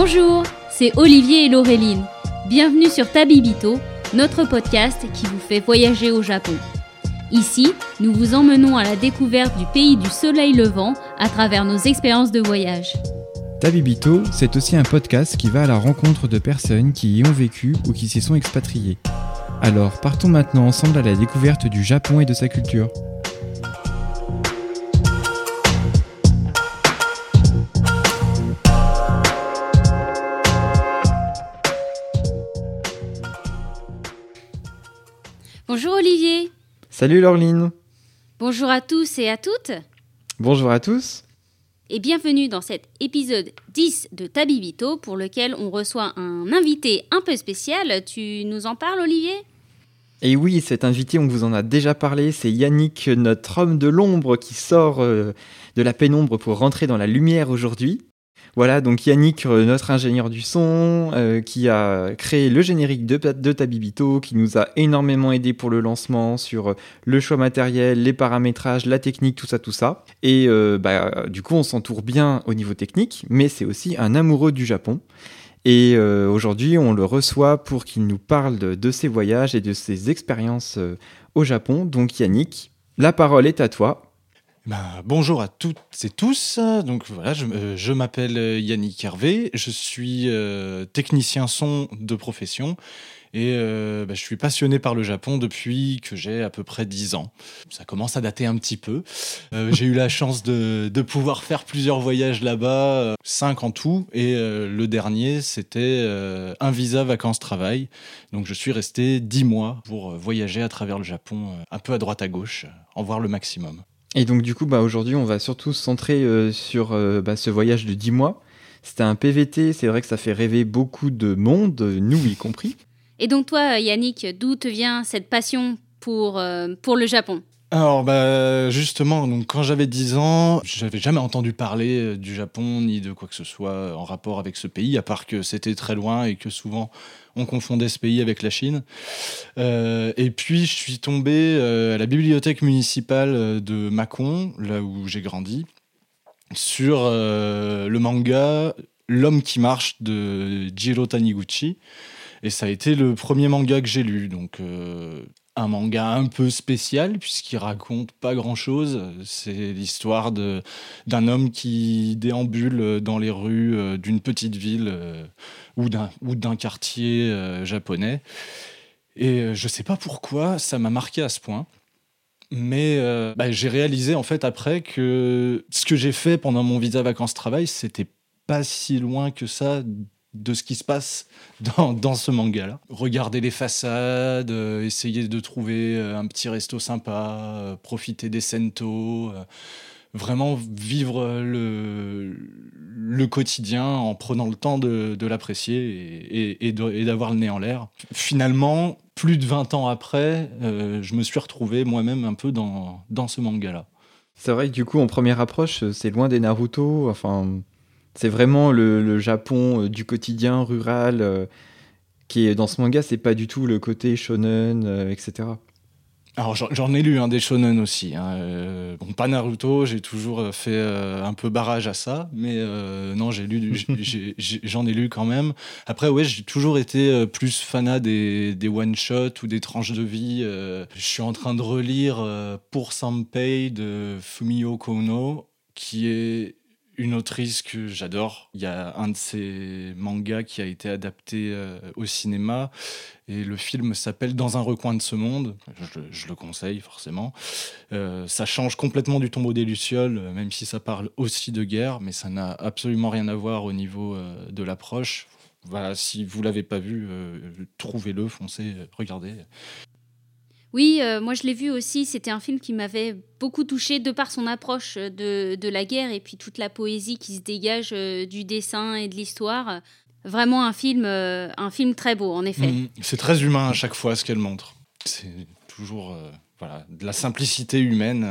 Bonjour, c'est Olivier et Laureline. Bienvenue sur Tabibito, notre podcast qui vous fait voyager au Japon. Ici, nous vous emmenons à la découverte du pays du soleil levant à travers nos expériences de voyage. Tabibito, c'est aussi un podcast qui va à la rencontre de personnes qui y ont vécu ou qui s'y sont expatriées. Alors partons maintenant ensemble à la découverte du Japon et de sa culture. Olivier. Salut Laureline. Bonjour à tous et à toutes. Bonjour à tous. Et bienvenue dans cet épisode 10 de Tabibito pour lequel on reçoit un invité un peu spécial. Tu nous en parles Olivier? Et oui, cet invité, on vous en a déjà parlé, c'est Yannick, notre homme de l'ombre qui sort euh, de la pénombre pour rentrer dans la lumière aujourd'hui. Voilà, donc Yannick, euh, notre ingénieur du son, euh, qui a créé le générique de, Tabibito, qui nous a énormément aidé pour le lancement sur euh, le choix matériel, les paramétrages, la technique, tout ça, tout ça. Et bah, du coup, on s'entoure bien au niveau technique, mais c'est aussi un amoureux du Japon. Et aujourd'hui, on le reçoit pour qu'il nous parle de, ses voyages et de ses expériences au Japon. Donc Yannick, la parole est à toi. Ben, bonjour à toutes et tous. Donc voilà, je, euh, m'appelle Yannick Hervé, je suis euh, technicien son de profession et euh, ben, je suis passionné par le Japon depuis que j'ai à peu près 10 ans. Ça commence à dater un petit peu. j'ai eu la chance de, de, pouvoir faire plusieurs voyages là-bas, 5 en tout, et le dernier c'était un visa vacances-travail. Donc je suis resté 10 mois pour voyager à travers le Japon, un peu à droite à gauche, en voir le maximum. Et donc du coup, bah, aujourd'hui, on va surtout se centrer euh, sur euh, bah, ce voyage de 10 mois. C'était un PVT, c'est vrai que ça fait rêver beaucoup de monde, nous y compris. Et donc toi, Yannick, d'où te vient cette passion pour, euh, pour le Japon? Alors bah justement, quand j'avais 10 ans, j'avais jamais entendu parler du Japon ni de quoi que ce soit en rapport avec ce pays, à part que c'était très loin et que souvent on confondait ce pays avec la Chine. Euh, et puis, je suis tombé euh, à la bibliothèque municipale euh, de Mâcon, là où j'ai grandi, sur le manga L'homme qui marche de Jiro Taniguchi. Et ça a été le premier manga que j'ai lu. Donc, un manga un peu spécial puisqu'il raconte pas grand chose. C'est l'histoire d'un homme qui déambule dans les rues d'une petite ville ou d'un quartier euh, japonais. Et euh, je sais pas pourquoi ça m'a marqué à ce point. Mais euh, bah, j'ai réalisé en fait après que ce que j'ai fait pendant mon visa vacances-travail, c'était pas si loin que ça de ce qui se passe dans, dans ce manga-là. Regarder les façades, essayer de trouver un petit resto sympa, profiter des sento, vraiment vivre le, le quotidien en prenant le temps de, l'apprécier et, d'avoir le nez en l'air. Finalement, plus de 20 ans après, euh, je me suis retrouvé moi-même un peu dans, dans ce manga-là. C'est vrai que du coup, en première approche, c'est loin des Naruto. Enfin, c'est vraiment le, Japon euh, du quotidien rural euh, qui est dans ce manga. C'est pas du tout le côté shonen, etc. Alors j'en ai lu un des shonen aussi. Hein. Euh, bon, pas Naruto, j'ai toujours euh, fait euh, un peu barrage à ça, mais non, j'ai lu, j'en ai, lu quand même. Après, ouais, j'ai toujours été plus fanat des, des one shot ou des tranches de vie. je suis en train de relire Pour Sanpei de Fumio Kono, qui est une autrice que j'adore. Il y a un de ses mangas qui a été adapté euh, au cinéma et le film s'appelle Dans un recoin de ce monde. Je, le conseille forcément. Euh, ça change complètement du tombeau des Lucioles, même si ça parle aussi de guerre, mais ça n'a absolument rien à voir au niveau euh, de l'approche. Voilà, si vous l'avez pas vu, trouvez-le, foncez, regardez. Oui, euh, moi je l'ai vu aussi. C'était un film qui m'avait beaucoup touché de par son approche de, de, la guerre et puis toute la poésie qui se dégage euh, du dessin et de l'histoire. Vraiment un film, euh, un film très beau, en effet. Mhm. c'est très humain à chaque fois ce qu'elle montre. C'est toujours voilà, de la simplicité humaine,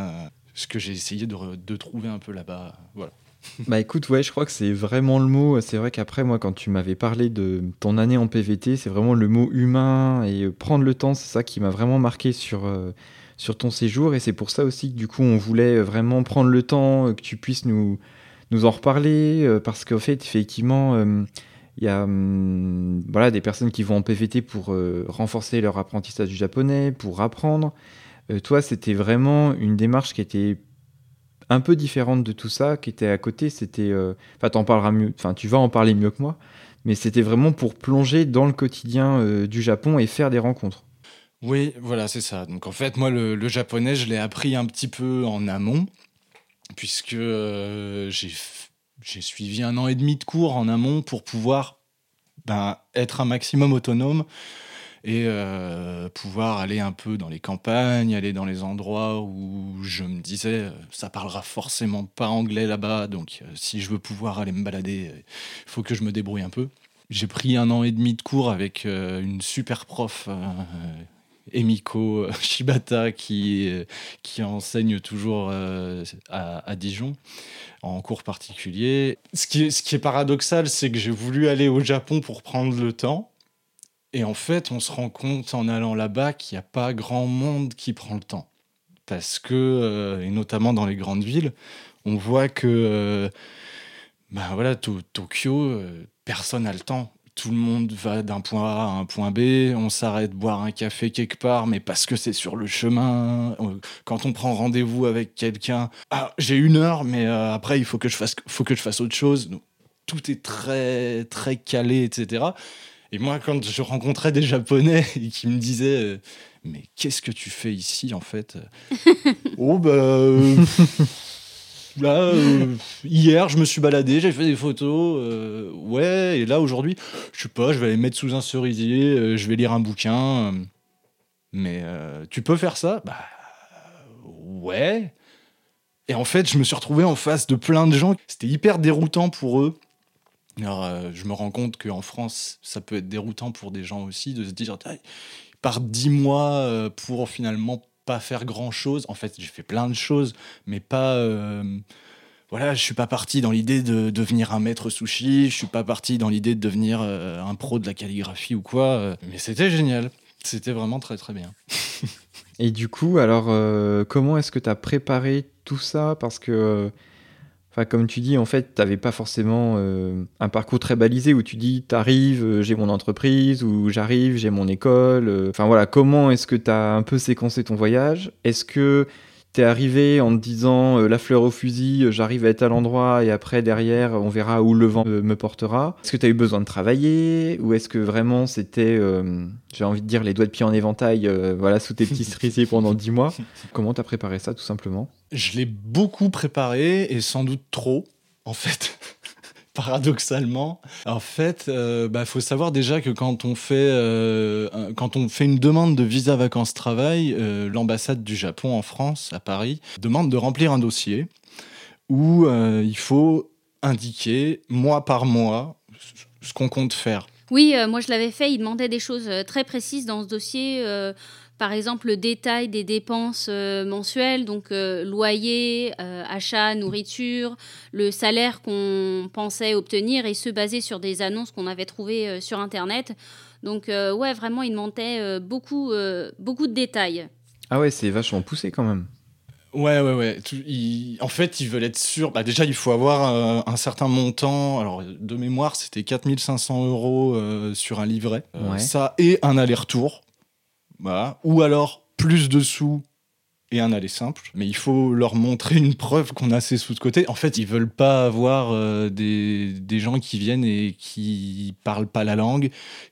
ce que j'ai essayé de, de trouver un peu là-bas. Voilà. Bah écoute, ouais, je crois que c'est vraiment le mot. C'est vrai qu'après, moi, quand tu m'avais parlé de ton année en PVT, c'est vraiment le mot humain et euh, prendre le temps, c'est ça qui m'a vraiment marqué sur, euh, sur ton séjour. Et c'est pour ça aussi que du coup, on voulait vraiment prendre le temps, euh, que tu puisses nous, nous en reparler, parce qu'en fait, effectivement, Il y a hum, voilà, des personnes qui vont en PVT pour euh, renforcer leur apprentissage du japonais, pour apprendre. Euh, toi, c'était vraiment une démarche qui était un peu différente de tout ça, qui était à côté. C'était, euh, enfin, parleras mieux. Tu vas en parler mieux que moi. Mais c'était vraiment pour plonger dans le quotidien du Japon et faire des rencontres. Oui, voilà, c'est ça. Donc en fait, moi, le, japonais, je l'ai appris un petit peu en amont, puisque j'ai j'ai suivi un an et demi de cours en amont pour pouvoir ben, être un maximum autonome et euh, pouvoir aller un peu dans les campagnes, aller dans les endroits où je me disais euh, ça parlera forcément pas anglais là-bas, donc euh, si je veux pouvoir aller me balader, il faut que je me débrouille un peu. J'ai pris un an et demi de cours avec une super prof Emiko Shibata qui, qui enseigne toujours euh, à, Dijon en cours particulier. Ce qui ce qui est paradoxal, c'est que j'ai voulu aller au Japon pour prendre le temps. Et en fait, on se rend compte en allant là-bas qu'il n'y a pas grand monde qui prend le temps. Parce que, et notamment dans les grandes villes, on voit que ben voilà, Tokyo, personne n'a le temps tout le monde va d'un point A à un point B, on s'arrête boire un café quelque part, mais parce que c'est sur le chemin. Quand on prend rendez-vous avec quelqu'un, ah, j'ai une heure, mais euh, après il faut que je fasse, faut que je fasse autre chose. tout est très très calé, etc. Et moi, quand je rencontrais des Japonais qui me disaient euh, mais qu'est-ce que tu fais ici en fait Oh bah euh, là, euh, hier, je me suis baladé, j'ai fait des photos. Euh, ouais, et là, aujourd'hui, je sais pas, je vais aller mettre sous un cerisier, euh, je vais lire un bouquin. mais tu peux faire ça? Bah, ouais. Et en fait, je me suis retrouvé en face de plein de gens. C'était hyper déroutant pour eux. Alors, je me rends compte qu'en France, ça peut être déroutant pour des gens aussi de se dire, par dix mois pour finalement pas faire grand chose. En fait, j'ai fait plein de choses, mais pas. Euh, voilà, je suis pas parti dans l'idée de devenir un maître sushi, je suis pas parti dans l'idée de devenir euh, un pro de la calligraphie ou quoi, euh, mais c'était génial. C'était vraiment très très bien. Et du coup, alors, comment est-ce que tu as préparé tout ça? Parce que comme tu dis, en fait, tu n'avais pas forcément euh, un parcours très balisé où tu dis, t'arrives, euh, j'ai mon entreprise, ou j'arrive, j'ai mon école. Euh. Enfin voilà, comment est-ce que tu as un peu séquencé ton voyage? Est-ce que t'es arrivé en te disant euh, la fleur au fusil, euh, j'arrive à être à l'endroit et après derrière on verra où le vent euh, me portera. Est-ce que tu as eu besoin de travailler ou est-ce que vraiment c'était, j'ai envie de dire, les doigts de pied en éventail, voilà, sous tes petits cerisiers pendant dix mois? Comment t'as préparé ça tout simplement? Je l'ai beaucoup préparé et sans doute trop en fait paradoxalement. En fait, il euh, bah, faut savoir déjà que quand on fait, euh, quand on fait une demande de visa vacances-travail, euh, l'ambassade du Japon en France, à Paris, demande de remplir un dossier où il faut indiquer mois par mois ce qu'on compte faire. Oui, moi je l'avais fait. Il demandait des choses très précises dans ce dossier par exemple le détail des dépenses euh, mensuelles, donc euh, loyer, euh, achat, nourriture, le salaire qu'on pensait obtenir et ce basé sur des annonces qu'on avait trouvées sur Internet. Donc ouais, vraiment, il montait beaucoup, beaucoup de détails. Ah ouais, c'est vachement poussé quand même. Ouais, ouais, ouais. En fait, ils veulent être sûrs. Bah, déjà, il faut avoir un certain montant. Alors, de mémoire, c'était 4500 euros sur un livret. Ça et un aller-retour. Ou alors plus de sous et un aller simple. Mais il faut leur montrer une preuve qu'on a ces sous de côté. En fait, ils veulent pas avoir euh, des, des, gens qui viennent et qui parlent pas la langue,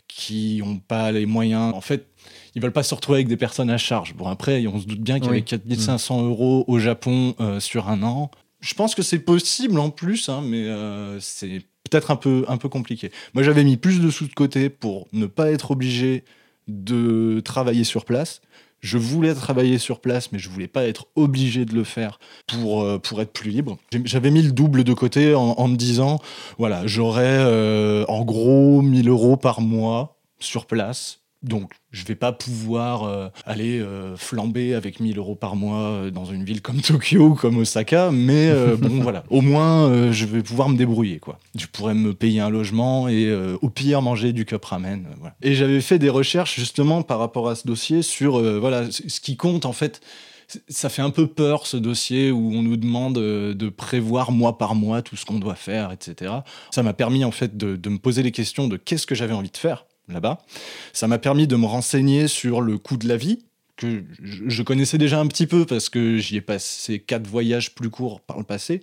qui ont pas les moyens. En fait, ils veulent pas se retrouver avec des personnes à charge. Bon, après, on se doute bien qu'avec 4500 mm. euros au Japon euh, sur un an, je pense que c'est possible en plus, hein, mais euh, c'est peut-être un peu, un peu compliqué. Moi, j'avais mis plus de sous de côté pour ne pas être obligé de travailler sur place. Je voulais travailler sur place, mais je voulais pas être obligé de le faire pour, euh, pour être plus libre. J'avais mis le double de côté en, me disant, voilà, j'aurais euh, en gros 1000 euros par mois sur place donc, je vais pas pouvoir euh, aller euh, flamber avec 1000 euros par mois euh, dans une ville comme Tokyo ou comme Osaka, mais bon, voilà. Au moins, je vais pouvoir me débrouiller, quoi. Je pourrais me payer un logement et au pire manger du cup ramen. Et j'avais fait des recherches justement par rapport à ce dossier sur, voilà, ce qui compte en fait ça fait un peu peur ce dossier où on nous demande euh, de prévoir mois par mois tout ce qu'on doit faire, etc. Ça m'a permis en fait de, me poser les questions de qu'est-ce que j'avais envie de faire là-bas. Ça m'a permis de me renseigner sur le coût de la vie que je connaissais déjà un petit peu parce que j'y ai passé quatre voyages plus courts par le passé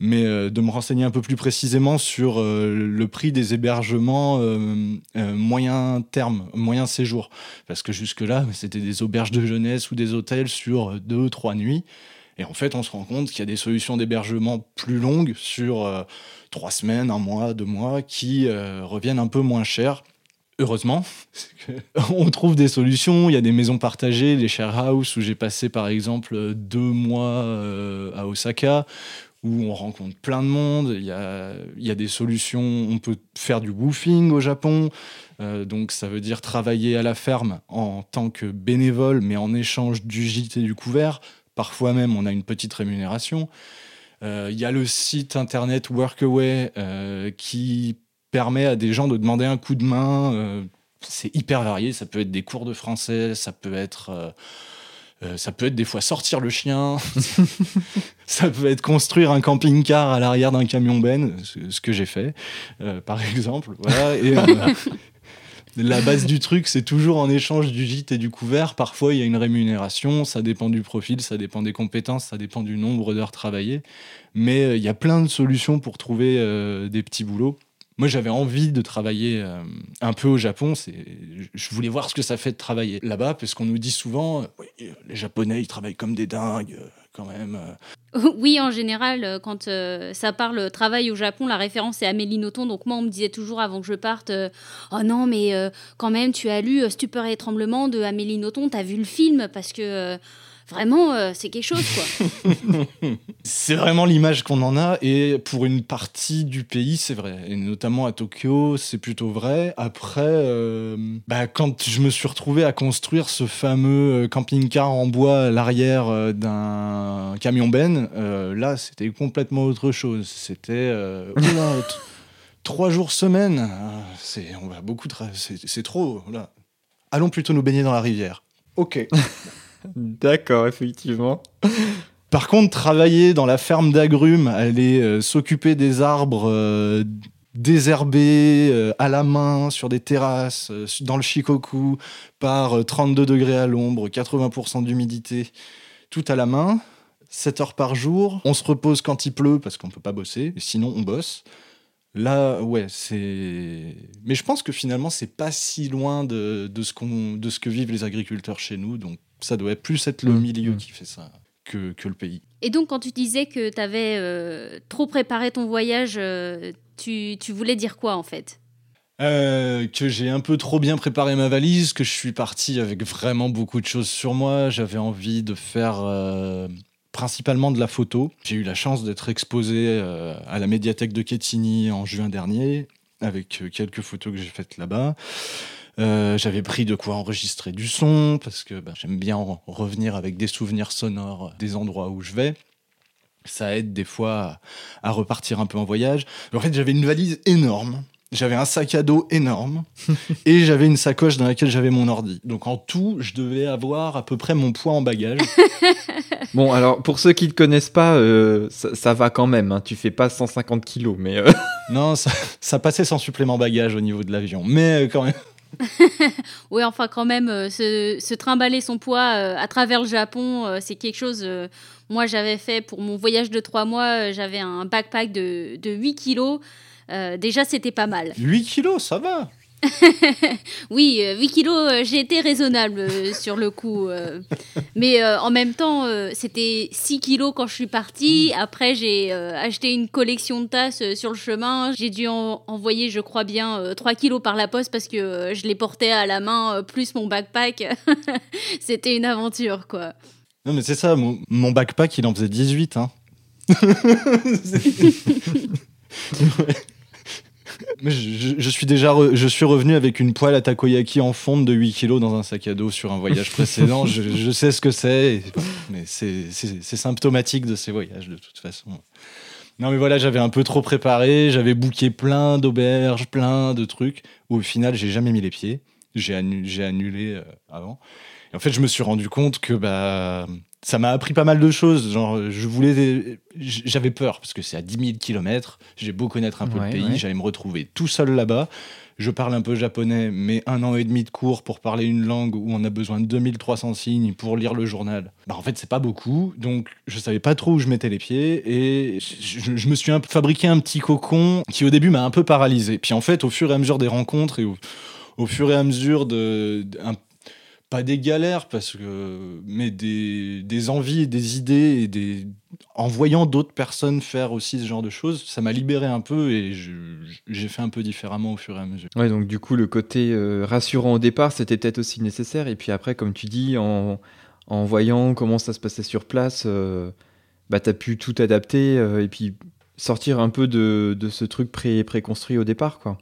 mais euh, de me renseigner un peu plus précisément sur euh, le prix des hébergements euh, moyen terme, moyen séjour. Parce que jusque-là, c'était des auberges de jeunesse ou des hôtels sur deux, trois nuits. Et en fait, on se rend compte qu'il y a des solutions d'hébergement plus longues sur trois semaines, un mois, deux mois, qui reviennent un peu moins cher. Heureusement, on trouve des solutions. Il y a des maisons partagées, des share house où j'ai passé par exemple deux mois à Osaka, où on rencontre plein de monde. Il y a, il y a des solutions. On peut faire du woofing au Japon. Euh, donc, ça veut dire travailler à la ferme en tant que bénévole, mais en échange du gîte et du couvert. Parfois même, on a une petite rémunération. Euh, il y a le site internet Workaway euh, qui permet à des gens de demander un coup de main. c'est hyper varié. Ça peut être des cours de français, ça peut être euh, ça peut être des fois sortir le chien, ça peut être construire un camping-car à l'arrière d'un camion ben, ce que j'ai fait, euh, par exemple. Et, euh, la base du truc, c'est toujours en échange du gîte et du couvert. Parfois, il y a une rémunération, ça dépend du profil, ça dépend des compétences, ça dépend du nombre d'heures travaillées. Mais il y a plein de solutions pour trouver des petits boulots moi j'avais envie de travailler euh, un peu au Japon. Je voulais voir ce que ça fait de travailler là-bas, parce qu'on nous dit souvent, euh, les Japonais ils travaillent comme des dingues, euh, quand même. Oui, en général, quand ça parle travail au Japon, la référence est Amélie Nothomb. Donc moi, on me disait toujours avant que je parte, oh non, mais quand même, tu as lu Stupeur et tremblement de Amélie Nothomb, as vu le film? Parce que vraiment, euh, c'est quelque chose, quoi. c'est vraiment l'image qu'on en a, et pour une partie du pays, c'est vrai. Et notamment à Tokyo, c'est plutôt vrai. Après, euh, bah, quand je me suis retrouvé à construire ce fameux euh, camping-car en bois à l'arrière d'un camion ben, là, c'était complètement autre chose. C'était trois jours semaine. C'est, on va beaucoup, c'est trop. Là. Allons plutôt nous baigner dans la rivière. Ok. D'accord, effectivement. Par contre, travailler dans la ferme d'agrumes, aller euh, s'occuper des arbres euh, désherbés euh, à la main sur des terrasses, dans le Shikoku, par 32 degrés à l'ombre, 80% d'humidité, tout à la main, 7 heures par jour. On se repose quand il pleut parce qu'on peut pas bosser, sinon on bosse. Là, ouais, c'est. Mais je pense que finalement, c'est pas si loin de, de, ce de ce que vivent les agriculteurs chez nous. Donc, ça doit plus être le mmh. milieu mmh. qui fait ça que, que, le pays. Et donc, quand tu disais que tu avais euh, trop préparé ton voyage, euh, tu, tu, voulais dire quoi en fait? Euh, que j'ai un peu trop bien préparé ma valise, que je suis parti avec vraiment beaucoup de choses sur moi. J'avais envie de faire principalement de la photo. J'ai eu la chance d'être exposé à la médiathèque de Quetigny en juin dernier, avec quelques photos que j'ai faites là-bas. Euh, j'avais pris de quoi enregistrer du son parce que bah, j'aime bien revenir avec des souvenirs sonores des endroits où je vais. Ça aide des fois à, repartir un peu en voyage. En fait, j'avais une valise énorme. J'avais un sac à dos énorme et j'avais une sacoche dans laquelle j'avais mon ordi. Donc en tout, je devais avoir à peu près mon poids en bagage. bon, alors pour ceux qui ne te connaissent pas, euh, ça, va quand même. Hein. Tu fais pas 150 kilos, mais. Euh, non, ça, ça, passait sans supplément bagage au niveau de l'avion. Mais quand même. oui, enfin quand même, euh, se, trimballer son poids euh, à travers le Japon, euh, c'est quelque chose... moi, j'avais fait pour mon voyage de trois mois, j'avais un backpack de, de 8 kilos. déjà, c'était pas mal. 8 kilos, ça va oui, 8 euh, kilos, euh, j'ai été raisonnable euh, sur le coup. mais en même temps, c'était 6 kilos quand je suis partie. Mm. Après, j'ai acheté une collection de tasses sur le chemin. J'ai dû envoyer, je crois bien, 3 kilos par la poste parce que je les portais à la main, plus mon backpack. c'était une aventure, quoi. Non, mais c'est ça, mon, mon, backpack, il en faisait 18. Hein. je, suis déjà je suis revenu avec une poêle à takoyaki en fonte de 8 kilos dans un sac à dos sur un voyage précédent. je, sais ce que c'est, mais c'est symptomatique de ces voyages de toute façon. Non mais voilà, j'avais un peu trop préparé, j'avais booké plein d'auberges, plein de trucs, où au final j'ai jamais mis les pieds. J'ai annulé, avant. Et en fait, je me suis rendu compte que bah, ça m'a appris pas mal de choses. Genre, je voulais, j'avais peur parce que c'est à 10 000 km. J'ai beau connaître un peu le pays, j'allais me retrouver tout seul là-bas. Je parle un peu japonais, mais un an et demi de cours pour parler une langue où on a besoin de 2300 signes pour lire le journal. Bah, en fait, c'est pas beaucoup. Donc, je savais pas trop où je mettais les pieds et je, me suis un, fabriqué un petit cocon qui, au début, m'a un peu paralysé. Puis, en fait, au fur et à mesure des rencontres et au, fur et à mesure de, pas des galères parce que mais des, des envies des idées et des en voyant d'autres personnes faire aussi ce genre de choses ça m'a libéré un peu et j'ai fait un peu différemment au fur et à mesure. Ouais donc du coup le côté euh, rassurant au départ c'était peut-être aussi nécessaire. Et puis après comme tu dis en, en voyant comment ça se passait sur place euh, bah t'as pu tout adapter euh, et puis sortir un peu de, de ce truc pré préconstruit au départ quoi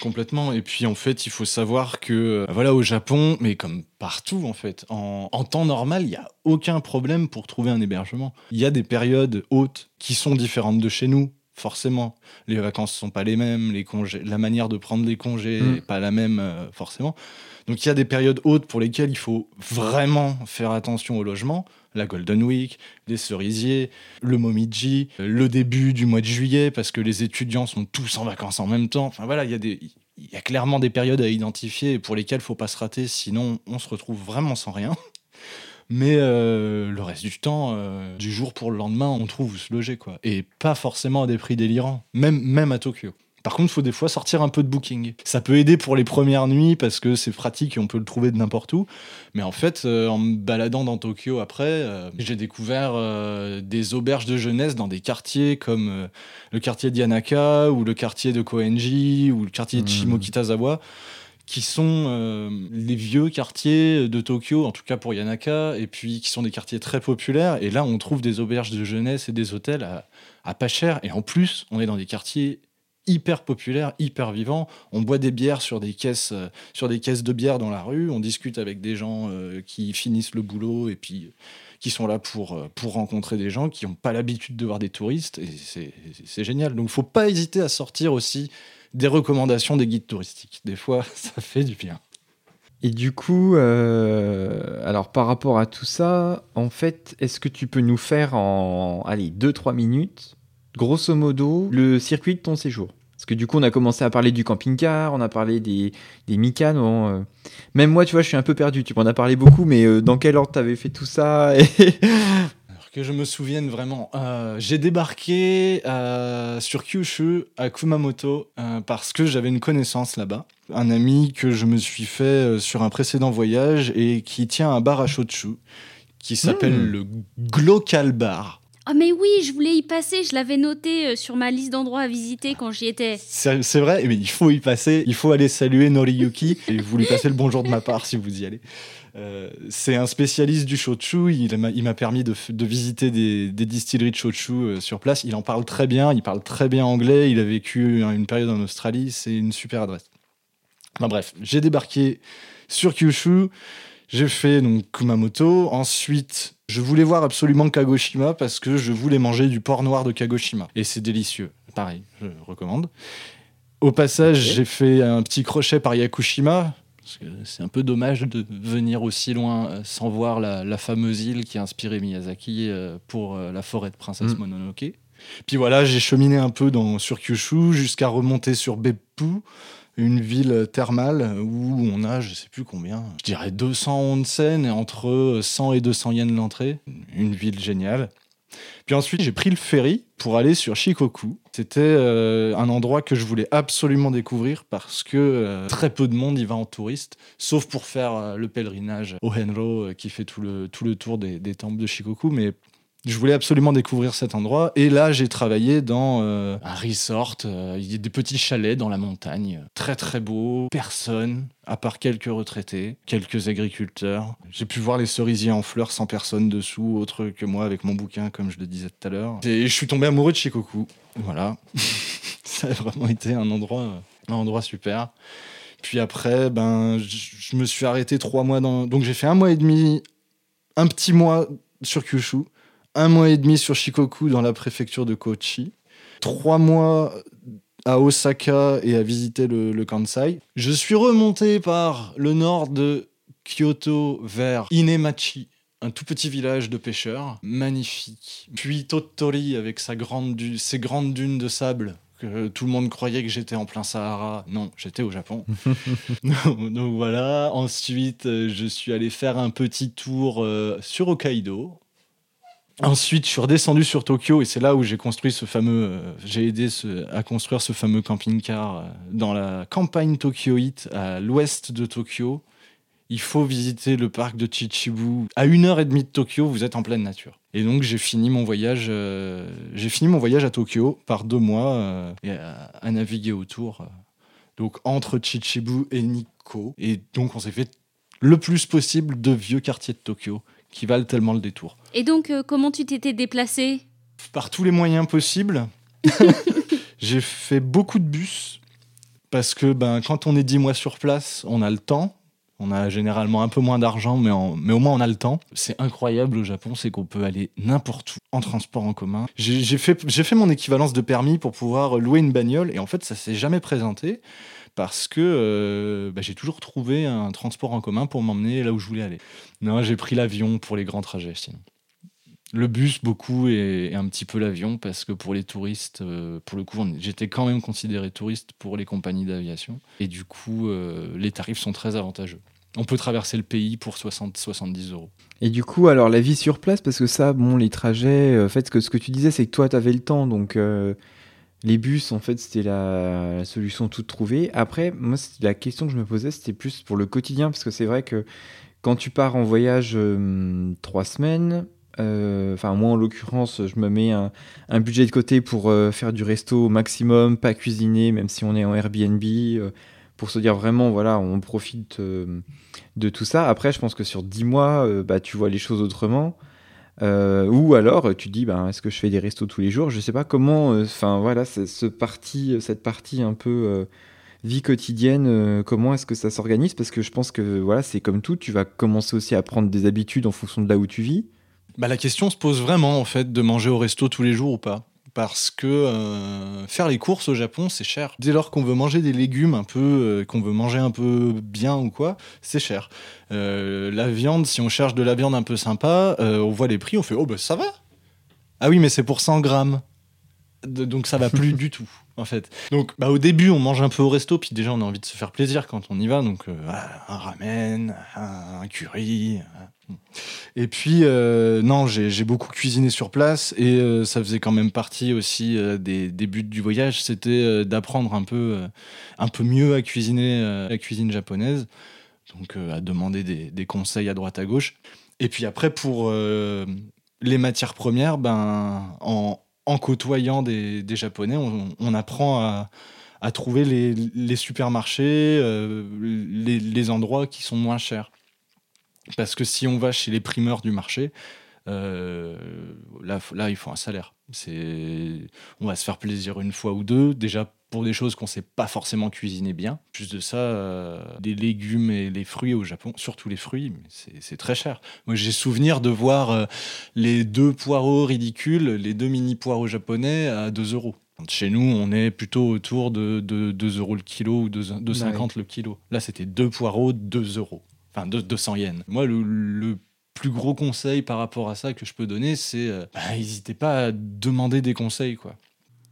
Complètement. Et puis en fait, il faut savoir que euh, voilà au Japon, mais comme partout en fait, en, temps normal, il n'y a aucun problème pour trouver un hébergement. Il y a des périodes hautes qui sont différentes de chez nous. Forcément, les vacances sont pas les mêmes, les congés, la manière de prendre les congés n'est mm. pas la même euh, forcément. Donc il y a des périodes hautes pour lesquelles il faut vraiment faire attention au logement la Golden Week, les cerisiers, le Momiji, le début du mois de juillet, parce que les étudiants sont tous en vacances en même temps. Enfin voilà, il y a clairement des périodes à identifier pour lesquelles il faut pas se rater, sinon on se retrouve vraiment sans rien. Mais euh, le reste du temps, euh, du jour pour le lendemain, on trouve où se loger. Quoi. Et pas forcément à des prix délirants, même à Tokyo. Par contre, il faut des fois sortir un peu de booking. Ça peut aider pour les premières nuits parce que c'est pratique et on peut le trouver de n'importe où. Mais en fait, euh, en me baladant dans Tokyo après, euh, j'ai découvert euh, des auberges de jeunesse dans des quartiers comme le quartier d'Yanaka ou le quartier de Koenji ou le quartier de mmh. Shimokitazawa qui sont les vieux quartiers de Tokyo, en tout cas pour Yanaka, et puis qui sont des quartiers très populaires. Et là, on trouve des auberges de jeunesse et des hôtels à, à pas cher. Et en plus, on est dans des quartiers hyper populaire, hyper vivant. On boit des bières sur des caisses, euh, sur des caisses de bière dans la rue. On discute avec des gens euh, qui finissent le boulot et puis euh, qui sont là pour, pour rencontrer des gens qui n'ont pas l'habitude de voir des touristes. Et c'est génial. Donc, faut pas hésiter à sortir aussi des recommandations des guides touristiques. Des fois, ça fait du bien. Et du coup, alors par rapport à tout ça, en fait, est-ce que tu peux nous faire en allez 2-3 minutes grosso modo, le circuit de ton séjour Parce que du coup, on a commencé à parler du camping-car, on a parlé des, des euh, Même moi, tu vois, je suis un peu perdu. Tu m'en as parlé beaucoup, mais euh, dans quel ordre t'avais fait tout ça Alors que je me souvienne vraiment, euh, j'ai débarqué sur Kyushu à Kumamoto parce que j'avais une connaissance là-bas, un ami que je me suis fait sur un précédent voyage et qui tient un bar à Shochu qui s'appelle hmm. le Glocal Bar. Ah mais oui, je voulais y passer, je l'avais noté euh, sur ma liste d'endroits à visiter quand j'y étais. C'est vrai, mais il faut y passer, il faut aller saluer Noriyuki et vous lui passez le bonjour de ma part si vous y allez. Euh, c'est un spécialiste du shochu, il m'a permis de, visiter des, distilleries de shochu euh, sur place. Il en parle très bien, il parle très bien anglais, il a vécu une période en Australie, c'est une super adresse. Enfin bref, j'ai débarqué sur Kyushu, j'ai fait donc Kumamoto, ensuite je voulais voir absolument Kagoshima parce que je voulais manger du porc noir de Kagoshima. Et c'est délicieux. Pareil, je recommande. Au passage, j'ai fait un petit crochet par Yakushima. C'est un peu dommage de venir aussi loin euh, sans voir la, fameuse île qui a inspiré Miyazaki euh, pour euh, la forêt de Princesse mm. Mononoke. Puis voilà, j'ai cheminé un peu dans, sur Kyushu jusqu'à remonter sur Beppu une ville thermale où on a, je sais plus combien, je dirais 200 onsen et entre 100 et 200 yens l'entrée. Une ville géniale. Puis ensuite, j'ai pris le ferry pour aller sur Shikoku. C'était euh, un endroit que je voulais absolument découvrir parce que euh, très peu de monde y va en touriste, sauf pour faire euh, le pèlerinage au Henro qui fait tout le, tout le tour des, des temples de Shikoku. Mais je voulais absolument découvrir cet endroit. Et là, j'ai travaillé dans euh, un resort. Euh, il y a des petits chalets dans la montagne. Très, très beau. Personne, à part quelques retraités, quelques agriculteurs. J'ai pu voir les cerisiers en fleurs sans personne dessous, autre que moi avec mon bouquin, comme je le disais tout à l'heure. Et je suis tombé amoureux de Shikoku. Voilà. Ça a vraiment été un endroit, un endroit super. Puis après, ben, je me suis arrêté trois mois dans. Donc j'ai fait un mois et demi, un petit mois sur Kyushu un mois et demi sur Shikoku dans la préfecture de Kochi, trois mois à Osaka et à visiter le, le Kansai. Je suis remonté par le nord de Kyoto vers Inemachi, un tout petit village de pêcheurs, magnifique. Puis Tottori avec sa grande du- ses grandes dunes de sable. Que tout le monde croyait que j'étais en plein Sahara. Non, j'étais au Japon. donc, donc voilà. Ensuite, euh, je suis allé faire un petit tour euh, sur Hokkaido. Ensuite, je suis redescendu sur Tokyo et c'est là où j'ai construit ce fameux. euh, j'ai aidé à construire ce fameux camping-car euh, dans la campagne tokyoïte à l'ouest de Tokyo. Il faut visiter le parc de Chichibu. À une heure et demie de Tokyo, vous êtes en pleine nature. Et donc j'ai fini mon voyage. euh, fini mon voyage à Tokyo par deux mois à, à naviguer autour. donc entre Chichibu et Nikko. Et donc on s'est fait le plus possible de vieux quartiers de Tokyo qui valent tellement le détour Et donc, euh, comment tu t'étais déplacé par tous les moyens possibles. j'ai fait beaucoup de bus parce que ben, quand on est 10 mois sur place, on a le temps. On a généralement un peu moins d'argent, mais, en- mais au moins on a le temps. C'est incroyable au Japon, c'est qu'on peut aller n'importe où en transport en commun. J'ai fait, j'ai fait mon équivalence de permis pour pouvoir louer une bagnole et en fait ça s'est jamais présenté parce que euh, bah, j'ai toujours trouvé un transport en commun pour m'emmener là où je voulais aller. Non, j'ai pris l'avion pour les grands trajets sinon. Le bus, beaucoup, et, un petit peu l'avion, parce que pour les touristes, euh, pour le coup, j'étais quand même considéré touriste pour les compagnies d'aviation. Et du coup, euh, les tarifs sont très avantageux. On peut traverser le pays pour 60-70 euros. Et du coup, alors la vie sur place, parce que ça, bon, les trajets, en fait, ce que, ce que tu disais, c'est que toi, tu avais le temps, donc les bus, en fait, c'était la, solution toute trouvée. Après, moi, la question que je me posais, c'était plus pour le quotidien, parce que c'est vrai que quand tu pars en voyage euh, trois semaines, euh, enfin, moi, en l'occurrence, je me mets un, budget de côté pour euh, faire du resto au maximum, pas cuisiner, même si on est en Airbnb, pour se dire vraiment, voilà, on profite. de tout ça. Après, je pense que sur 10 mois, bah, tu vois les choses autrement. Euh, ou alors, euh, tu dis, bah, est-ce que je fais des restos tous les jours? Je sais pas comment. Enfin, voilà, ce parti, cette partie un peu euh, vie quotidienne, euh, comment est-ce que ça s'organise? Parce que je pense que voilà, c'est comme tout. Tu vas commencer aussi à prendre des habitudes en fonction de là où tu vis. Bah, la question se pose vraiment, en fait, de manger au resto tous les jours ou pas. Parce que euh, faire les courses au Japon, c'est cher. Dès lors qu'on veut manger des légumes un peu, euh, qu'on veut manger un peu bien ou quoi, c'est cher. Euh, la viande, si on cherche de la viande un peu sympa, on voit les prix, on fait oh bah ça va. Ah oui, mais c'est pour 100 grammes. De- donc ça va plus du tout en fait. Donc bah, au début on mange un peu au resto puis déjà on a envie de se faire plaisir quand on y va donc voilà, un ramen, un curry. Et puis euh, non j'ai beaucoup cuisiné sur place et euh, ça faisait quand même partie aussi euh, des, buts du voyage c'était d'apprendre un peu un peu mieux à cuisiner la cuisine japonaise donc à demander des, conseils à droite à gauche. Et puis après pour les matières premières ben en côtoyant des, Japonais, on, apprend à, trouver les, supermarchés, les endroits qui sont moins chers. Parce que si on va chez les primeurs du marché, euh, là, là, il faut un salaire. C'est, on va se faire plaisir une fois ou deux, déjà pour des choses qu'on sait pas forcément cuisiner bien. Plus de ça, euh, des légumes et les fruits au Japon, surtout les fruits, c'est, très cher. Moi, j'ai souvenir de voir euh, les deux poireaux ridicules, les deux mini poireaux japonais à 2 euros. Chez nous, on est plutôt autour de, de 2 euros le kilo ou 2,50 2,50 le kilo. Là, c'était deux poireaux, 2 euros. Enfin, deux- 200 yens. Moi, le, le plus gros conseil par rapport à ça que je peux donner, c'est euh, bah, n'hésitez pas à demander des conseils. quoi.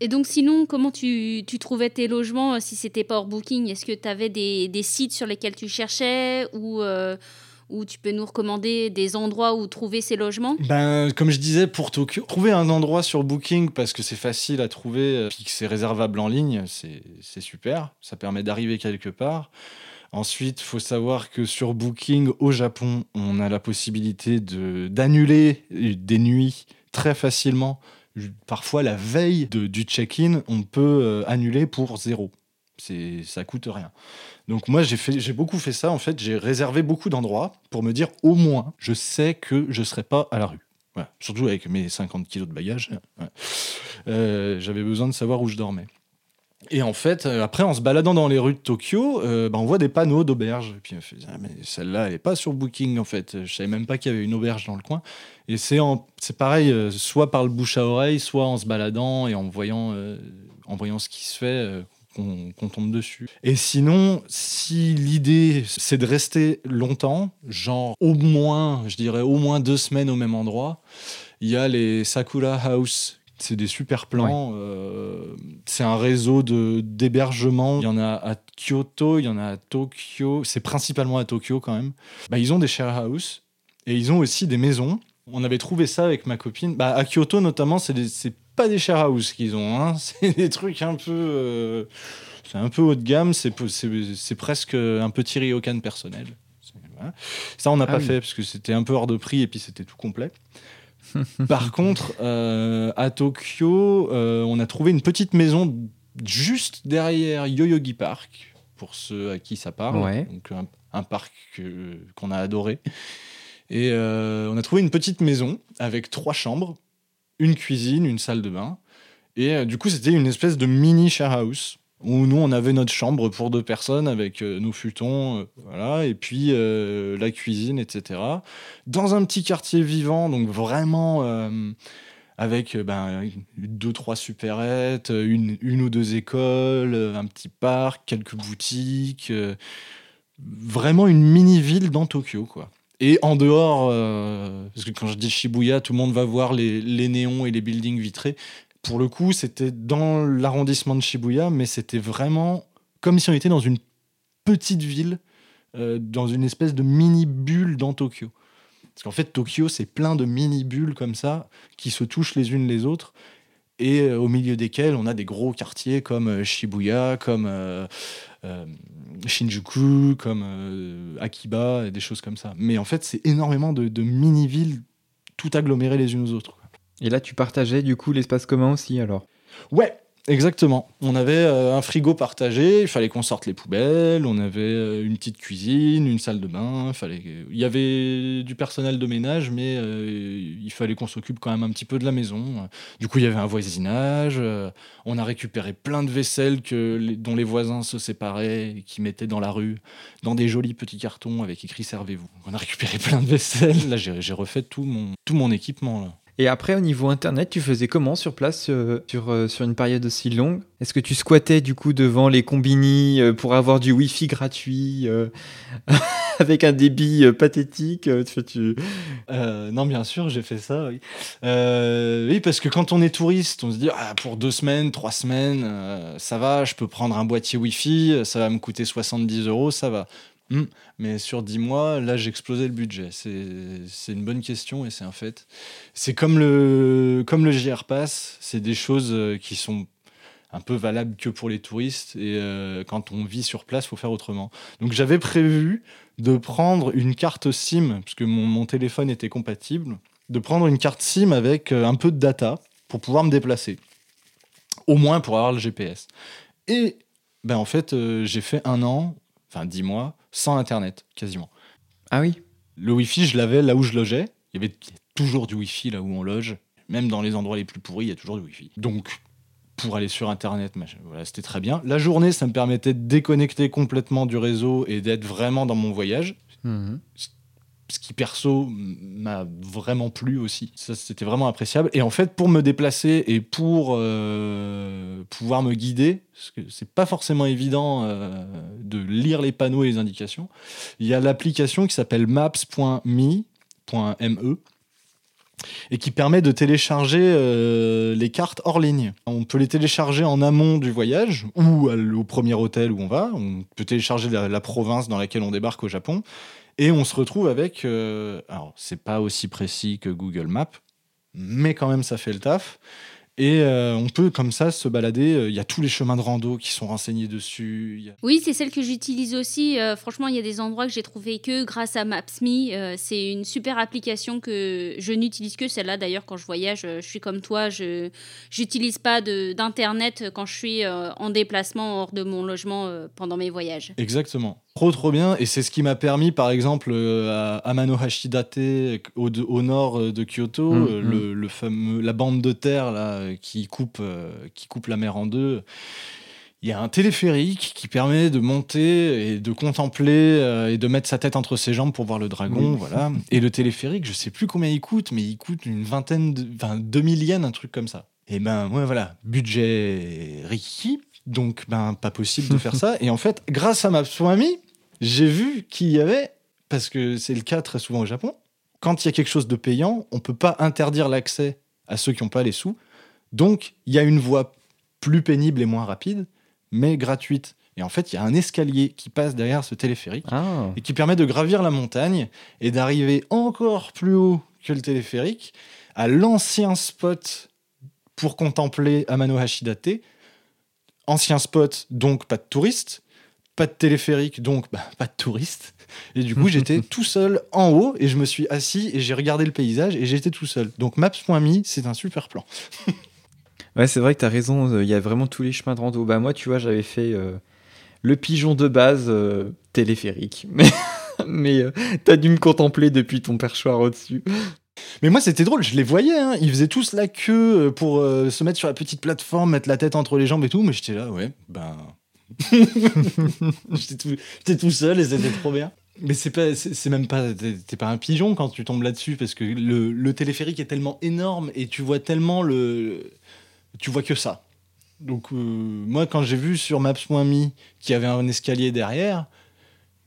Et donc, sinon, comment tu, tu trouvais tes logements euh, si c'était pas hors booking? Est-ce que tu avais des, des sites sur lesquels tu cherchais ou, euh, ou tu peux nous recommander des endroits où trouver ces logements? Ben, comme je disais, pour Tokyo, trouver un endroit sur Booking parce que c'est facile à trouver, puis que c'est réservable en ligne, c'est super. Ça permet d'arriver quelque part. Ensuite, il faut savoir que sur Booking au Japon, on a la possibilité d'annuler des nuits très facilement. Parfois, la veille du check-in, on peut euh, annuler pour zéro. C'est, ça coûte rien. Donc moi, j'ai, beaucoup fait ça. En fait, j'ai réservé beaucoup d'endroits pour me dire au moins, je sais que je ne serai pas à la rue. Surtout avec mes 50 kilos de bagages. Euh, j'avais besoin de savoir où je dormais. Et en fait, euh, après, en se baladant dans les rues de Tokyo, euh, bah, on voit des panneaux d'auberges. Et puis on fait, ah, mais celle-là, elle n'est pas sur Booking, en fait. Je savais même pas qu'il y avait une auberge dans le coin. Et c'est, c'est pareil, euh, soit par le bouche à oreille, soit en se baladant et en voyant, en voyant ce qui se fait qu'on tombe dessus. Et sinon, si l'idée c'est de rester longtemps, genre au moins, je dirais au moins deux semaines au même endroit, il y a les Sakura House. C'est des super plans. Euh, c'est un réseau d'hébergement. Il y en a à Kyoto, il y en a à Tokyo. C'est principalement à Tokyo quand même. Bah, ils ont des share house et ils ont aussi des maisons. On avait trouvé ça avec ma copine. Bah, à Kyoto notamment, c'est pas des share house qu'ils ont. Hein. C'est des trucs un peu. Euh, c'est un peu haut de gamme. C'est presque un petit ryokan personnel. Ça, on n'a ah pas fait parce que c'était un peu hors de prix et puis c'était tout complet. Par contre, euh, à Tokyo, euh, on a trouvé une petite maison juste derrière Yoyogi Park, pour ceux à qui ça parle. Donc un, parc qu'on a adoré. Et euh, on a trouvé une petite maison avec trois chambres, une cuisine, une salle de bain. Et du coup, c'était une espèce de mini share house où nous on avait notre chambre pour deux personnes avec euh, nos futons, euh, voilà, et puis euh, la cuisine, etc. Dans un petit quartier vivant, donc vraiment avec ben, deux trois supérettes, une, ou deux écoles, un petit parc, quelques boutiques, vraiment une mini ville dans Tokyo, quoi. Et en dehors, parce que quand je dis Shibuya, tout le monde va voir les, les néons et les buildings vitrés pour le coup, c'était dans l'arrondissement de Shibuya, mais c'était vraiment comme si on était dans une petite ville, euh, dans une espèce de mini bulle dans Tokyo. Parce qu'en fait, Tokyo, c'est plein de mini bulles comme ça, qui se touchent les unes les autres, et euh, au milieu desquels on a des gros quartiers comme euh, Shibuya, comme Shinjuku, comme Akiba, et des choses comme ça. Mais en fait, c'est énormément de, de mini-villes tout agglomérées les unes aux autres. Et là, tu partageais du coup l'espace commun aussi alors? Ouais, Exactement. On avait euh, un frigo partagé, il fallait qu'on sorte les poubelles, on avait euh, une petite cuisine, une salle de bain, fallait... il y avait du personnel de ménage, mais euh, il fallait qu'on s'occupe quand même un petit peu de la maison. Du coup, il y avait un voisinage, on a récupéré plein de vaisselle que, dont les voisins se séparaient et qui mettaient dans la rue, dans des jolis petits cartons avec écrit Servez-vous. On a récupéré plein de vaisselle, là j'ai refait tout mon, tout mon équipement. Là. Et après, au niveau internet, tu faisais comment sur place euh, sur, euh, sur une période aussi longue? Est-ce que tu squattais du coup devant les combini euh, pour avoir du Wi-Fi gratuit avec un débit pathétique. Non, bien sûr, j'ai fait ça. Oui. oui. parce que quand on est touriste, on se dit ah, pour deux semaines, trois semaines, ça va, je peux prendre un boîtier Wi-Fi, ça va me coûter 70 euros, ça va. Hmm. Mais sur 10 mois, là, j'ai explosé le budget. C'est une bonne question et c'est un fait. C'est comme le, comme le JR Pass, c'est des choses euh, qui sont un peu valables que pour les touristes. Et euh, quand on vit sur place, il faut faire autrement. Donc j'avais prévu de prendre une carte SIM, puisque mon, mon, téléphone était compatible, de prendre une carte SIM avec euh, un peu de data pour pouvoir me déplacer. Au moins pour avoir le GPS. Et ben, en fait, j'ai fait un an enfin 10 mois, sans Internet, quasiment. Ah oui Le Wi-Fi, je l'avais là où je logeais. Il y avait toujours du Wi-Fi là où on loge. Même dans les endroits les plus pourris, il y a toujours du Wi-Fi. Donc, pour aller sur Internet, voilà, c'était très bien. La journée, ça me permettait de déconnecter complètement du réseau et d'être vraiment dans mon voyage. Mmh ce qui perso m'a vraiment plu aussi. Ça, c'était vraiment appréciable. Et en fait, pour me déplacer et pour euh, pouvoir me guider, parce que c'est pas forcément évident euh, de lire les panneaux et les indications, il y a l'application qui s'appelle maps.me et qui permet de télécharger euh, les cartes hors ligne. On peut les télécharger en amont du voyage ou au premier hôtel où on va. On peut télécharger la province dans laquelle on débarque au Japon et on se retrouve avec. Euh, alors, c'est pas aussi précis que Google Maps, mais quand même, ça fait le taf. Et euh, on peut comme ça se balader. Euh, il y a tous les chemins de rando qui sont renseignés dessus. Oui, c'est celle que j'utilise aussi. franchement, il y a des endroits que j'ai trouvé que grâce à Maps.me. c'est une super application que je n'utilise que celle-là. D'ailleurs, quand je voyage, je suis comme toi. Je n'utilise pas d'internet quand je suis en déplacement hors de mon logement pendant mes voyages. Exactement. Trop trop bien et c'est ce qui m'a permis par exemple euh, à Amano Hashidate au, au nord euh, de Kyoto mm, euh, mm. le, fameux la bande de terre là qui coupe qui coupe la mer en deux il y a un téléphérique qui permet de monter et de contempler et de mettre sa tête entre ses jambes pour voir le dragon, voilà. Et le téléphérique, je sais plus combien il coûte, mais il coûte une vingtaine, de, enfin 2000 yens, un truc comme ça. Et ben, ouais, voilà, budget Ricky, donc ben, pas possible de faire ça. Et en fait, grâce à Maps.me, j'ai vu qu'il y avait, parce que c'est le cas très souvent au Japon, quand il y a quelque chose de payant, on peut pas interdire l'accès à ceux qui n'ont pas les sous. Donc, il y a une voie plus pénible et moins rapide, mais gratuite. Et en fait, il y a un escalier qui passe derrière ce téléphérique Ah, et qui permet de gravir la montagne et d'arriver encore plus haut que le téléphérique à l'ancien spot pour contempler Amano Hashidate. Ancien spot, donc pas de touristes, pas de téléphérique, donc bah, pas de touristes. Et du coup, j'étais tout seul en haut et je me suis assis et j'ai regardé le paysage et j'étais tout seul. Donc Maps.me, c'est un super plan. ouais, c'est vrai que tu as raison, euh, il y a vraiment tous les chemins de rando. Bah, moi, tu vois, j'avais fait euh, le pigeon de base euh, téléphérique. Mais, mais euh, t'as dû me contempler depuis ton perchoir au-dessus. Mais moi, c'était drôle, je les voyais. Hein. Ils faisaient tous la queue euh, pour euh, se mettre sur la petite plateforme, mettre la tête entre les jambes et tout. Mais j'étais là, ouais, ben. j'étais tout, seul et c'était trop bien. Mais c'est même pas, t'es pas un pigeon quand tu tombes là-dessus parce que le, le téléphérique est tellement énorme et tu vois tellement le, tu vois que ça. Donc euh, moi, quand j'ai vu sur Maps.me qu'il y avait un escalier derrière,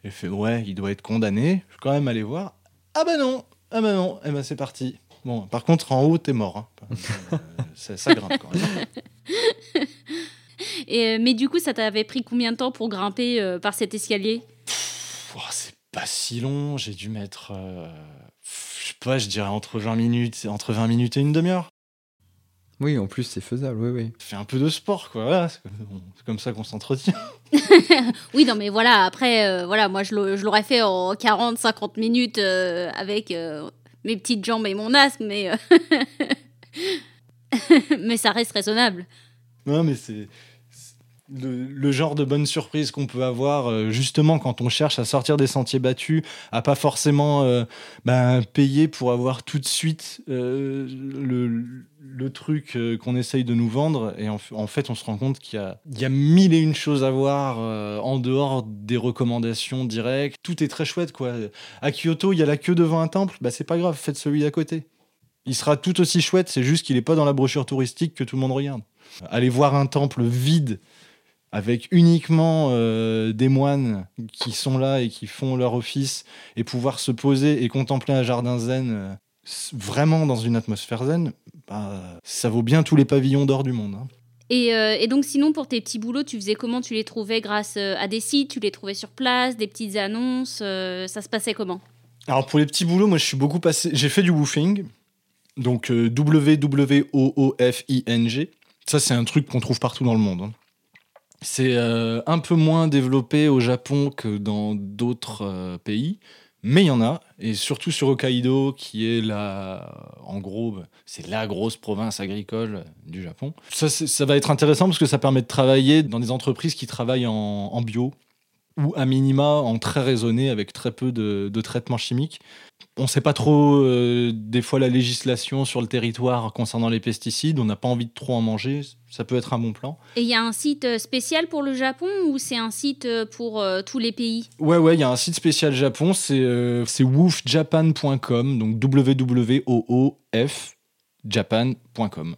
j'ai fait ouais, il doit être condamné. Je suis quand même allé voir. Ah bah non, ah bah non, eh ben c'est parti. Bon, par contre, en haut, t'es mort. hein. Euh, ça, ça grimpe quand même. Et, euh, mais du coup, ça t'avait pris combien de temps pour grimper euh, par cet escalier? Oh, c'est pas si long. J'ai dû mettre, euh, je sais pas, je dirais entre 20 minutes, entre 20 minutes et une demi-heure. Oui, en plus, c'est faisable, oui, oui. Fais un peu de sport, quoi. Voilà, c'est comme, ça qu'on s'entretient. Oui, non, mais voilà, après, euh, voilà, moi, je l'au- je l'aurais fait en 40, 50 minutes euh, avec euh, mes petites jambes et mon asthme, mais, euh, mais ça reste raisonnable. Non, mais c'est le, genre de bonne surprise qu'on peut avoir euh, justement quand on cherche à sortir des sentiers battus, à pas forcément euh, ben, payer pour avoir tout de suite euh, le, truc qu'on essaye de nous vendre. Et en, fait, on se rend compte qu'il y y a mille et une choses à voir en dehors des recommandations directes. Tout est très chouette, quoi. À Kyoto, il y a la queue devant un temple. Bah, c'est pas grave, faites celui d'à côté. Il sera tout aussi chouette, c'est juste qu'il n'est pas dans la brochure touristique que tout le monde regarde. Aller voir un temple vide avec uniquement euh, des moines qui sont là et qui font leur office et pouvoir se poser et contempler un jardin zen euh, vraiment dans une atmosphère zen, bah, ça vaut bien tous les pavillons d'or du monde. hein. Et, euh, et donc, sinon, pour tes petits boulots, tu faisais comment? Tu les trouvais grâce à des sites? Tu les trouvais sur place? Des petites annonces? Euh, Ça se passait comment? Alors pour les petits boulots, moi je suis beaucoup passé. J'ai fait du woofing, donc euh, W-W-O-O-F-I-N-G. Ça c'est un truc qu'on trouve partout dans le monde. hein. C'est euh, un peu moins développé au Japon que dans d'autres euh, pays, mais il y en a, et surtout sur Hokkaido, qui est la, en gros, c'est la grosse province agricole du Japon. Ça, va être intéressant parce que ça permet de travailler dans des entreprises qui travaillent en, en bio ou à minima en très raisonné avec très peu de, de traitements chimiques. On ne sait pas trop euh, des fois la législation sur le territoire concernant les pesticides, on n'a pas envie de trop en manger, ça peut être un bon plan. Et il y a un site euh, spécial pour le Japon ou c'est un site euh, pour euh, tous les pays? Ouais, ouais, il y a un site spécial Japon, c'est euh, c'est woofjapan.com, donc W-W-O-O-F japan.com.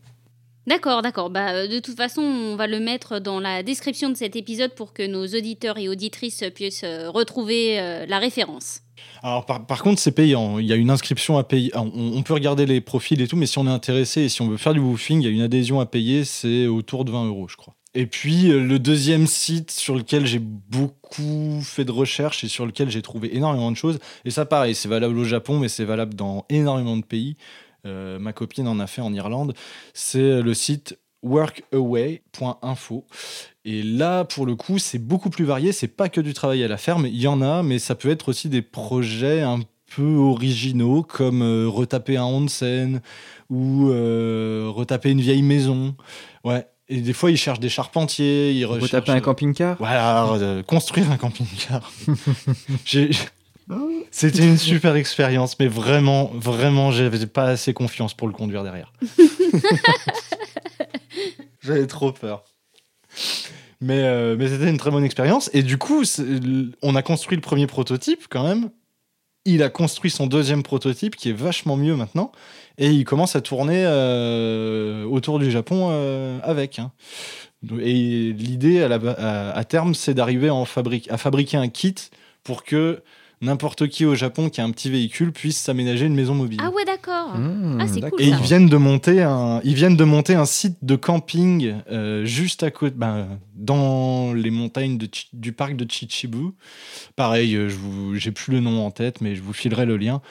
D'accord, d'accord. Bah, euh, de toute façon, on va le mettre dans la description de cet épisode pour que nos auditeurs et auditrices puissent euh, retrouver euh, la référence. Alors par, par contre, c'est payant. Il y a une inscription à payer. On, on peut regarder les profils et tout, mais si on est intéressé et si on veut faire du woofing, il y a une adhésion à payer. C'est autour de 20 euros, je crois. Et puis le deuxième site sur lequel j'ai beaucoup fait de recherches et sur lequel j'ai trouvé énormément de choses. Et ça, pareil, c'est valable au Japon, mais c'est valable dans énormément de pays. Euh, ma copine en a fait en Irlande. C'est le site workaway.info. Et là, pour le coup, c'est beaucoup plus varié. C'est pas que du travail à la ferme. Il y en a, mais ça peut être aussi des projets un peu originaux, comme euh, retaper un onsen ou euh, retaper une vieille maison. Ouais. Et des fois, ils cherchent des charpentiers. Ils recherchent... tapez un camping-car? Voilà, construire un camping-car. J'ai- C'était une super expérience, mais vraiment, vraiment, j'avais pas assez confiance pour le conduire derrière. J'avais trop peur. Mais, euh, mais c'était une très bonne expérience. Et du coup, on a construit le premier prototype quand même. il a construit son deuxième prototype qui est vachement mieux maintenant et il commence à tourner euh, autour du Japon euh, avec. hein. Et l'idée à, la- à- à terme, c'est d'arriver à fabriquer un kit pour que n'importe qui au Japon qui a un petit véhicule puisse s'aménager une maison mobile. Ah ouais, d'accord. Mmh, Ah, c'est cool, Et ça. ils viennent de monter un, ils viennent de monter un site de camping euh, juste à côté, ben, dans les montagnes de du parc de Chichibu. Pareil, euh, je vous, j'ai plus le nom en tête, mais je vous filerai le lien.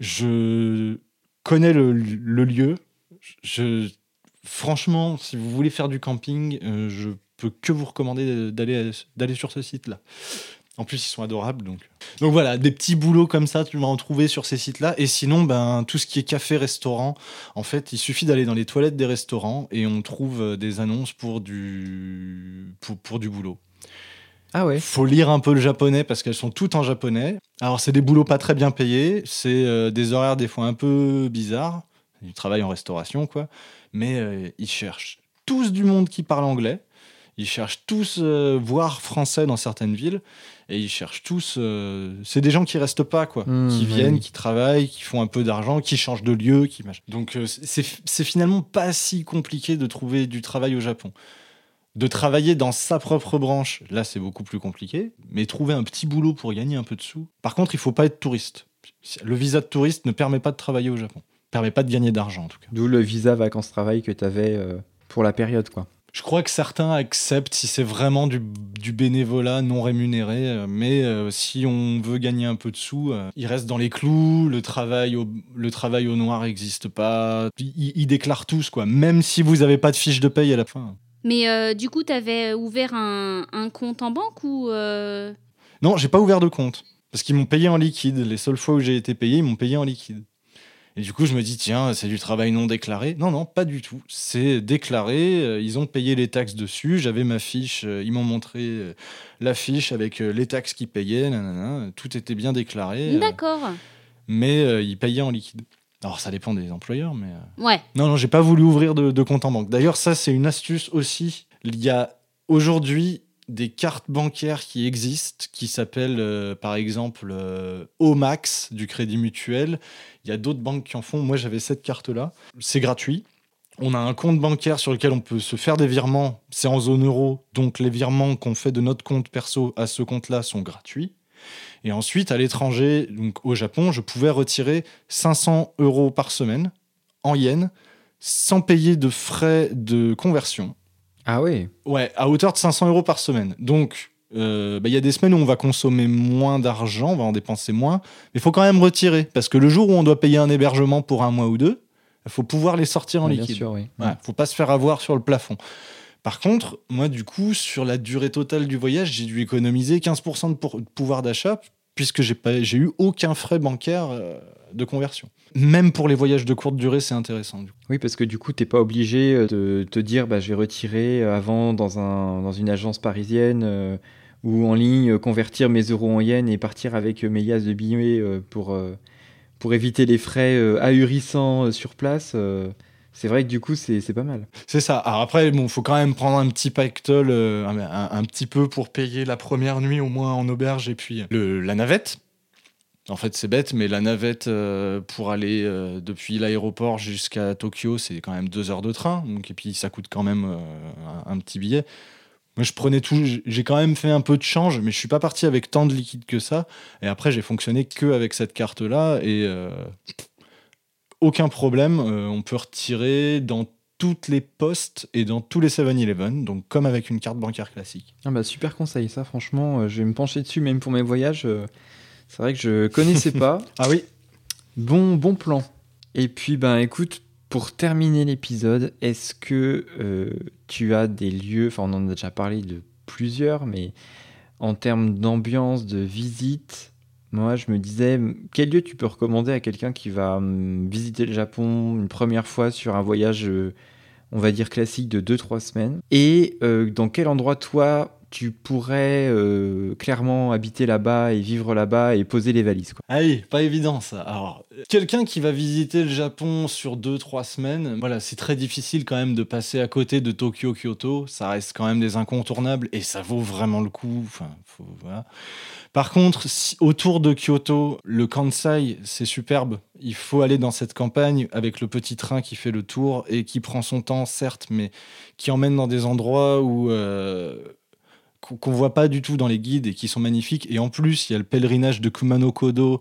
Je connais le, le lieu. Je, franchement, si vous voulez faire du camping, euh, je peux que vous recommander d'aller, d'aller sur ce site-là. En plus, ils sont adorables. Donc, donc voilà, des petits boulots comme ça, tu vas en trouver sur ces sites-là. Et sinon, ben, tout ce qui est café-restaurant, en fait, il suffit d'aller dans les toilettes des restaurants et on trouve euh, des annonces pour du, pour, pour du boulot. Ah ouais. Faut lire un peu le japonais parce qu'elles sont toutes en japonais. Alors, c'est des boulots pas très bien payés. C'est euh, des horaires des fois un peu bizarres. Du travail en restauration, quoi. Mais euh, ils cherchent tous du monde qui parle anglais. Ils cherchent tous, euh, voire français dans certaines villes. Et ils cherchent tous. euh, c'est des gens qui restent pas, quoi. Mmh, qui viennent, oui. qui travaillent, qui font un peu d'argent, qui changent de lieu. Qui... Donc, euh, c'est c'est finalement pas si compliqué de trouver du travail au Japon. De travailler dans sa propre branche, là, c'est beaucoup plus compliqué. Mais trouver un petit boulot pour gagner un peu de sous. Par contre, il faut pas être touriste. Le visa de touriste ne permet pas de travailler au Japon. Permet pas de gagner d'argent, en tout cas. D'où le visa vacances-travail que tu avais pour la période, quoi. Je crois que certains acceptent si c'est vraiment du, du bénévolat non rémunéré, euh, mais euh, si on veut gagner un peu de sous, euh, il reste dans les clous, le travail au, le travail au noir n'existe pas, ils, ils déclarent tous, quoi, même si vous n'avez pas de fiche de paye à la fin. Mais euh, du coup, tu avais ouvert un, un compte en banque ou. euh, Non, j'ai pas ouvert de compte, parce qu'ils m'ont payé en liquide, les seules fois où j'ai été payé, ils m'ont payé en liquide. Et du coup, je me dis, tiens, c'est du travail non déclaré. Non, non, pas du tout. C'est déclaré. euh, ils ont payé les taxes dessus. J'avais ma fiche. euh, ils m'ont montré euh, la fiche avec les taxes qu'ils payaient. nanana, tout était bien déclaré. D'accord. mais ils payaient en liquide. Alors, ça dépend des employeurs, mais. Ouais. non, non, j'ai pas voulu ouvrir de, de compte en banque. D'ailleurs, ça, c'est une astuce aussi. Il y a aujourd'hui des cartes bancaires qui existent, qui s'appellent euh, par exemple euh, Omax du Crédit Mutuel. Il y a d'autres banques qui en font. Moi, j'avais cette carte-là. C'est gratuit. On a un compte bancaire sur lequel on peut se faire des virements. C'est en zone euro. Donc, les virements qu'on fait de notre compte perso à ce compte-là sont gratuits. Et ensuite, à l'étranger, donc au Japon, je pouvais retirer 500 euros par semaine en yens sans payer de frais de conversion. Ah ouais. Ouais, à hauteur de 500 euros par semaine. Donc, euh, bah, il y a des semaines où on va consommer moins d'argent, on va en dépenser moins, mais il faut quand même retirer. Parce que le jour où on doit payer un hébergement pour un mois ou deux, il faut pouvoir les sortir en Ouais, bien liquide. sûr, oui. Ouais, faut pas se faire avoir sur le plafond. Par contre, moi, du coup, sur la durée totale du voyage, j'ai dû économiser 15% de, pour- de pouvoir d'achat puisque j'ai eu aucun frais bancaire euh, de conversion. Même pour les voyages de courte durée, c'est intéressant. du coup. Oui, parce que du coup, t'es pas obligé euh, de te dire, bah, je vais retirer euh, avant dans, un, dans une agence parisienne euh, ou en ligne, convertir mes euros en yens et partir avec mes yas de billets pour, pour éviter les frais ahurissants sur place. c'est vrai que du coup, c'est pas mal. C'est ça. Alors après, bon, faut quand même prendre un petit pactole, un, un- un petit peu pour payer la première nuit au moins en auberge et puis le, la navette. En fait, c'est bête, mais la navette euh, pour aller euh, depuis l'aéroport jusqu'à Tokyo, c'est quand même deux heures de train. Donc, et puis, ça coûte quand même euh, un, petit billet. Moi, je prenais tout. J'ai quand même fait un peu de change, mais je suis pas parti avec tant de liquide que ça. Et après, j'ai fonctionné que avec cette carte-là. Et aucun problème. on peut retirer dans toutes les postes et dans tous les 7-Eleven, donc comme avec une carte bancaire classique. Ah bah, super conseil, ça, franchement, je vais me pencher dessus même pour mes voyages. C'est vrai que je connaissais pas. Ah oui Bon, bon plan. Et puis, ben, écoute, pour terminer l'épisode, est-ce que euh, tu as des lieux, enfin, on en a déjà parlé de plusieurs, mais en termes d'ambiance, de visite, moi, je me disais, quel lieu tu peux recommander à quelqu'un qui va hum, visiter le Japon une première fois sur un voyage, euh, on va dire classique de 2-3 semaines? Et euh, dans quel endroit, toi, tu pourrais euh, clairement habiter là-bas et vivre là-bas et poser les valises. Quoi. Ah pas évident ça. Alors, quelqu'un qui va visiter le Japon sur 2-3 semaines, voilà, c'est très difficile quand même de passer à côté de Tokyo, Kyoto. Ça reste quand même des incontournables et ça vaut vraiment le coup. Enfin, faut, voilà. Par contre, autour de Kyoto, le Kansai, c'est superbe. Il faut aller dans cette campagne avec le petit train qui fait le tour et qui prend son temps, certes, mais qui emmène dans des endroits où euh, qu'on voit pas du tout dans les guides et qui sont magnifiques. Et en plus, il y a le pèlerinage de Kumano Kodo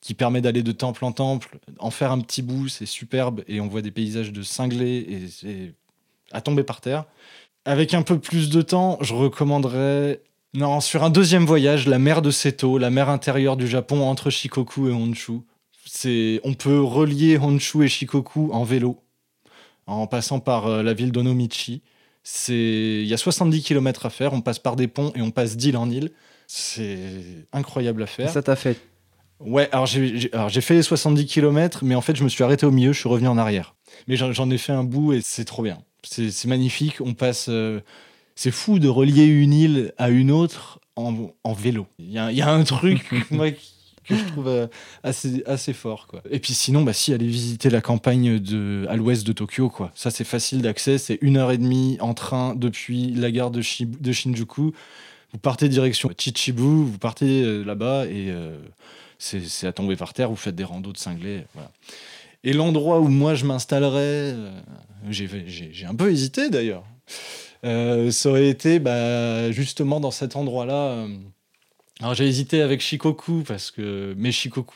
qui permet d'aller de temple en temple, en faire un petit bout, c'est superbe et on voit des paysages de cinglés et à tomber par terre. Avec un peu plus de temps, je recommanderais non, sur un deuxième voyage, la mer de Seto, la mer intérieure du Japon entre Shikoku et Honshu. C'est, on peut relier Honshu et Shikoku en vélo, en passant par euh, la ville d'Onomichi. C'est, il y a 70 km à faire, on passe par des ponts et on passe d'île en île. C'est incroyable à faire. ça t'a fait Ouais, alors j'ai, fait les 70 km, mais en fait je me suis arrêté au milieu, je suis revenu en arrière. Mais j'en, ai fait un bout et c'est trop bien. C'est, magnifique, on passe... Euh, c'est fou de relier une île à une autre en, vélo. Il y, a, un truc que je trouve euh, assez, assez fort. Quoi. Et puis sinon, bah, si, aller visiter la campagne de, à l'ouest de Tokyo. Quoi. Ça, c'est facile d'accès. C'est une heure et demie en train depuis la gare de, Shinjuku. Vous partez direction Chichibu, vous partez euh, là-bas et euh, c'est à tomber par terre. Vous faites des randos de cinglés. Et l'endroit où moi je m'installerais, j'ai un peu hésité d'ailleurs. Euh, ça aurait été bah, justement dans cet endroit-là. Alors j'ai hésité avec Shikoku parce que mais Shikoku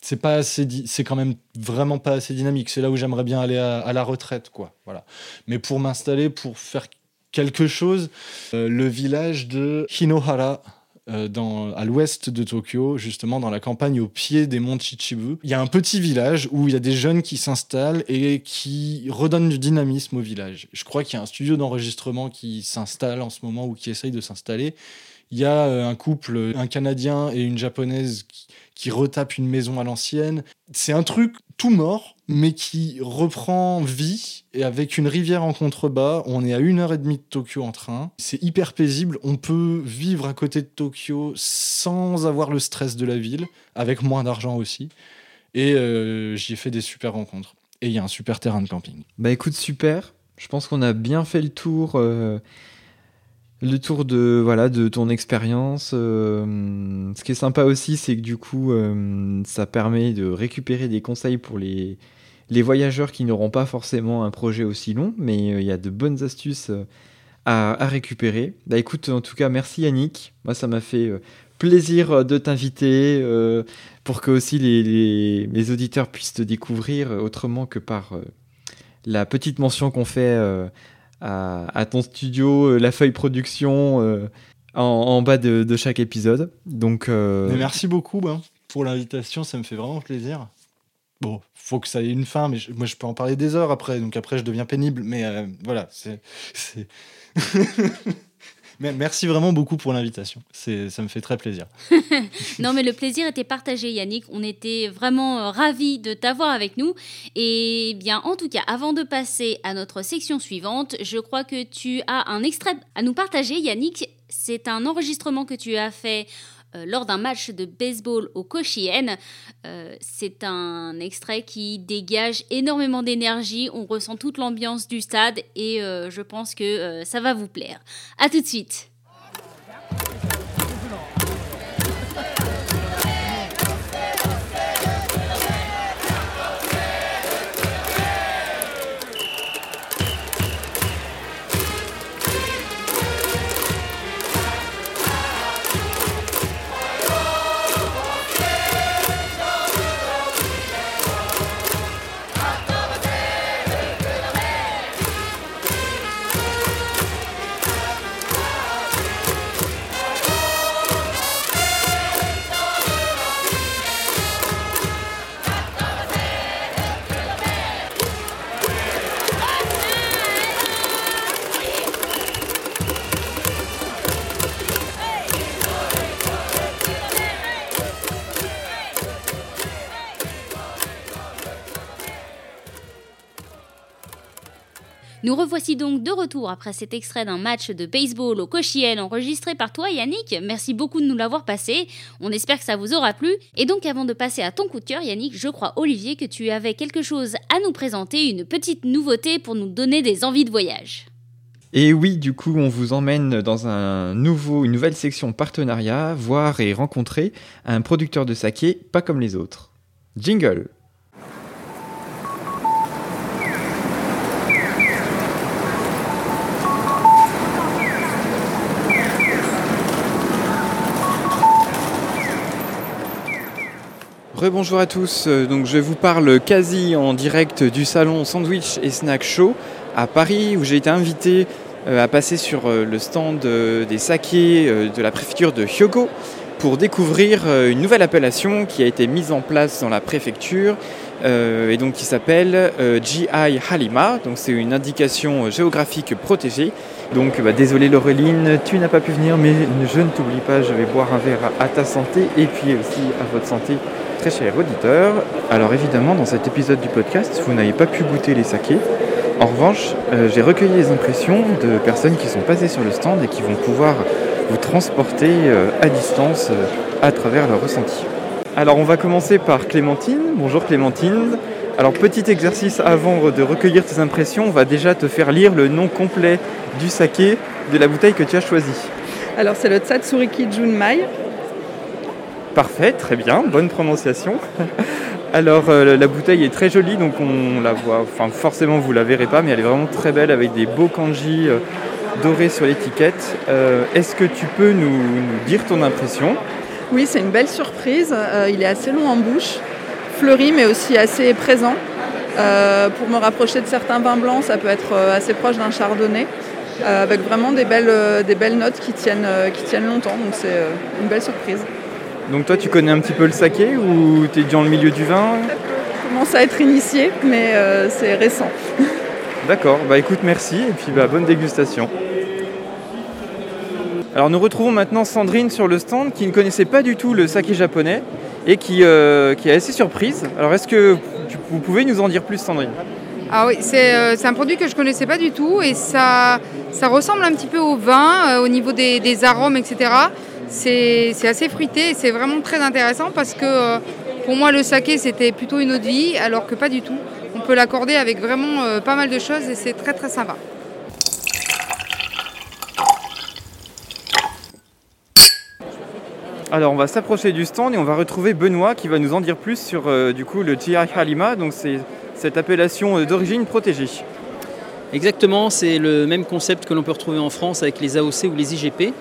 c'est pas assez c'est quand même vraiment pas assez dynamique. C'est là où j'aimerais bien aller à, la retraite quoi. Voilà. Mais pour m'installer pour faire quelque chose, euh, le village de Hinohara euh, dans, à l'ouest de Tokyo, justement dans la campagne au pied des monts Chichibu. Il y a un petit village où il y a des jeunes qui s'installent et qui redonnent du dynamisme au village. Je crois qu'il y a un studio d'enregistrement qui s'installe en ce moment ou qui essaye de s'installer. Il y a euh, un couple, un Canadien et une Japonaise qui, qui retapent une maison à l'ancienne. C'est un truc tout mort, mais qui reprend vie. Et avec une rivière en contrebas, on est à une heure et demie de Tokyo en train. C'est hyper paisible. On peut vivre à côté de Tokyo sans avoir le stress de la ville, avec moins d'argent aussi. Et euh, j'y ai fait des super rencontres. Et il y a un super terrain de camping. Bah écoute, super. Je pense qu'on a bien fait le tour. Euh, le tour de voilà de ton expérience. Euh, ce qui est sympa aussi, c'est que du coup, euh, ça permet de récupérer des conseils pour les, les voyageurs qui n'auront pas forcément un projet aussi long, mais euh, il y a de bonnes astuces à, récupérer. Bah écoute, en tout cas, merci Yannick. Moi, ça m'a fait plaisir de t'inviter pour que aussi les, les, les, auditeurs puissent te découvrir autrement que par la petite mention qu'on fait à, ton studio, euh, la feuille production euh, en, bas de, chaque épisode. Donc, euh, merci beaucoup ben, pour l'invitation, ça me fait vraiment plaisir. Bon, faut que ça ait une fin, mais moi je peux en parler des heures après, donc après je deviens pénible, mais voilà, c'est. Merci vraiment beaucoup pour l'invitation. Ça me fait très plaisir. non, mais le plaisir était partagé, Yannick. On était vraiment euh, ravis de t'avoir avec nous. Et bien, en tout cas, avant de passer à notre section suivante, je crois que tu as un extrait à nous partager, Yannick. C'est un enregistrement que tu as fait lors d'un match de baseball au Koshien. Euh, c'est un extrait qui dégage énormément d'énergie, on ressent toute l'ambiance du stade et euh, je pense que ça va vous plaire. A tout de suite Nous revoici donc de retour après cet extrait d'un match de baseball au Cochiel enregistré par toi Yannick. Merci beaucoup de nous l'avoir passé. On espère que ça vous aura plu. Et donc avant de passer à ton coup de cœur Yannick, je crois Olivier que tu avais quelque chose à nous présenter, une petite nouveauté pour nous donner des envies de voyage. Et oui, du coup, on vous emmène dans un nouveau, une nouvelle section partenariat, voir et rencontrer un producteur de saké pas comme les autres. Jingle Rebonjour à tous, euh, donc je vous parle quasi en direct du salon Sandwich et Snack Show à Paris où j'ai été invité euh, à passer sur euh, le stand des sakés de la préfecture de Hyogo pour découvrir une nouvelle appellation qui a été mise en place dans la préfecture et donc qui s'appelle GI Halima. Donc c'est une indication géographique protégée. Donc bah, désolé Laureline, tu n'as pas pu venir, mais je ne t'oublie pas, je vais boire un verre à ta santé et puis aussi à votre santé très chers auditeurs. Alors évidemment, dans cet épisode du podcast, vous n'avez pas pu goûter les sakés. En revanche, euh, j'ai recueilli les impressions de personnes qui sont passées sur le stand et qui vont pouvoir vous transporter euh, à distance euh, à travers leur ressenti. Alors on va commencer par Clémentine. Bonjour Clémentine. Alors petit exercice avant de recueillir tes impressions, on va déjà te faire lire le nom complet du saké de la bouteille que tu as choisi. Alors c'est le Tsuriki Junmai, Parfait, très bien, bonne prononciation. Alors euh, la bouteille est très jolie, donc on la voit, enfin forcément vous la verrez pas, mais elle est vraiment très belle avec des beaux kanji euh, dorés sur l'étiquette. Euh, est-ce que tu peux nous, dire ton impression? Oui, c'est une belle surprise. il est assez long en bouche, fleuri mais aussi assez présent. pour me rapprocher de certains vins blancs, ça peut être assez proche d'un chardonnay. avec vraiment des belles, des belles notes qui tiennent, qui tiennent longtemps, donc c'est une belle surprise. Donc toi, tu connais un petit peu le saké ou tu es dans le milieu du vin? Je commence à être initié, mais euh, c'est récent. D'accord, bah écoute, merci et puis bah, bonne dégustation. Alors nous retrouvons maintenant Sandrine sur le stand qui ne connaissait pas du tout le saké japonais et qui, euh, qui est assez surprise. Alors est-ce que vous pouvez nous en dire plus Sandrine? Ah oui, euh, c'est un produit que je ne connaissais pas du tout et ça, ça ressemble un petit peu au vin au niveau des, des arômes, etc c'est assez fruité et c'est vraiment très intéressant parce que euh, pour moi le saké c'était plutôt une autre vie alors que pas du tout. On peut l'accorder avec vraiment euh, pas mal de choses et c'est très très sympa. Alors on va s'approcher du stand et on va retrouver Benoît qui va nous en dire plus sur euh, du coup le Tia Halima, donc c'est cette appellation d'origine protégée. Exactement, c'est le même concept que l'on peut retrouver en France avec les AOC ou les IGP.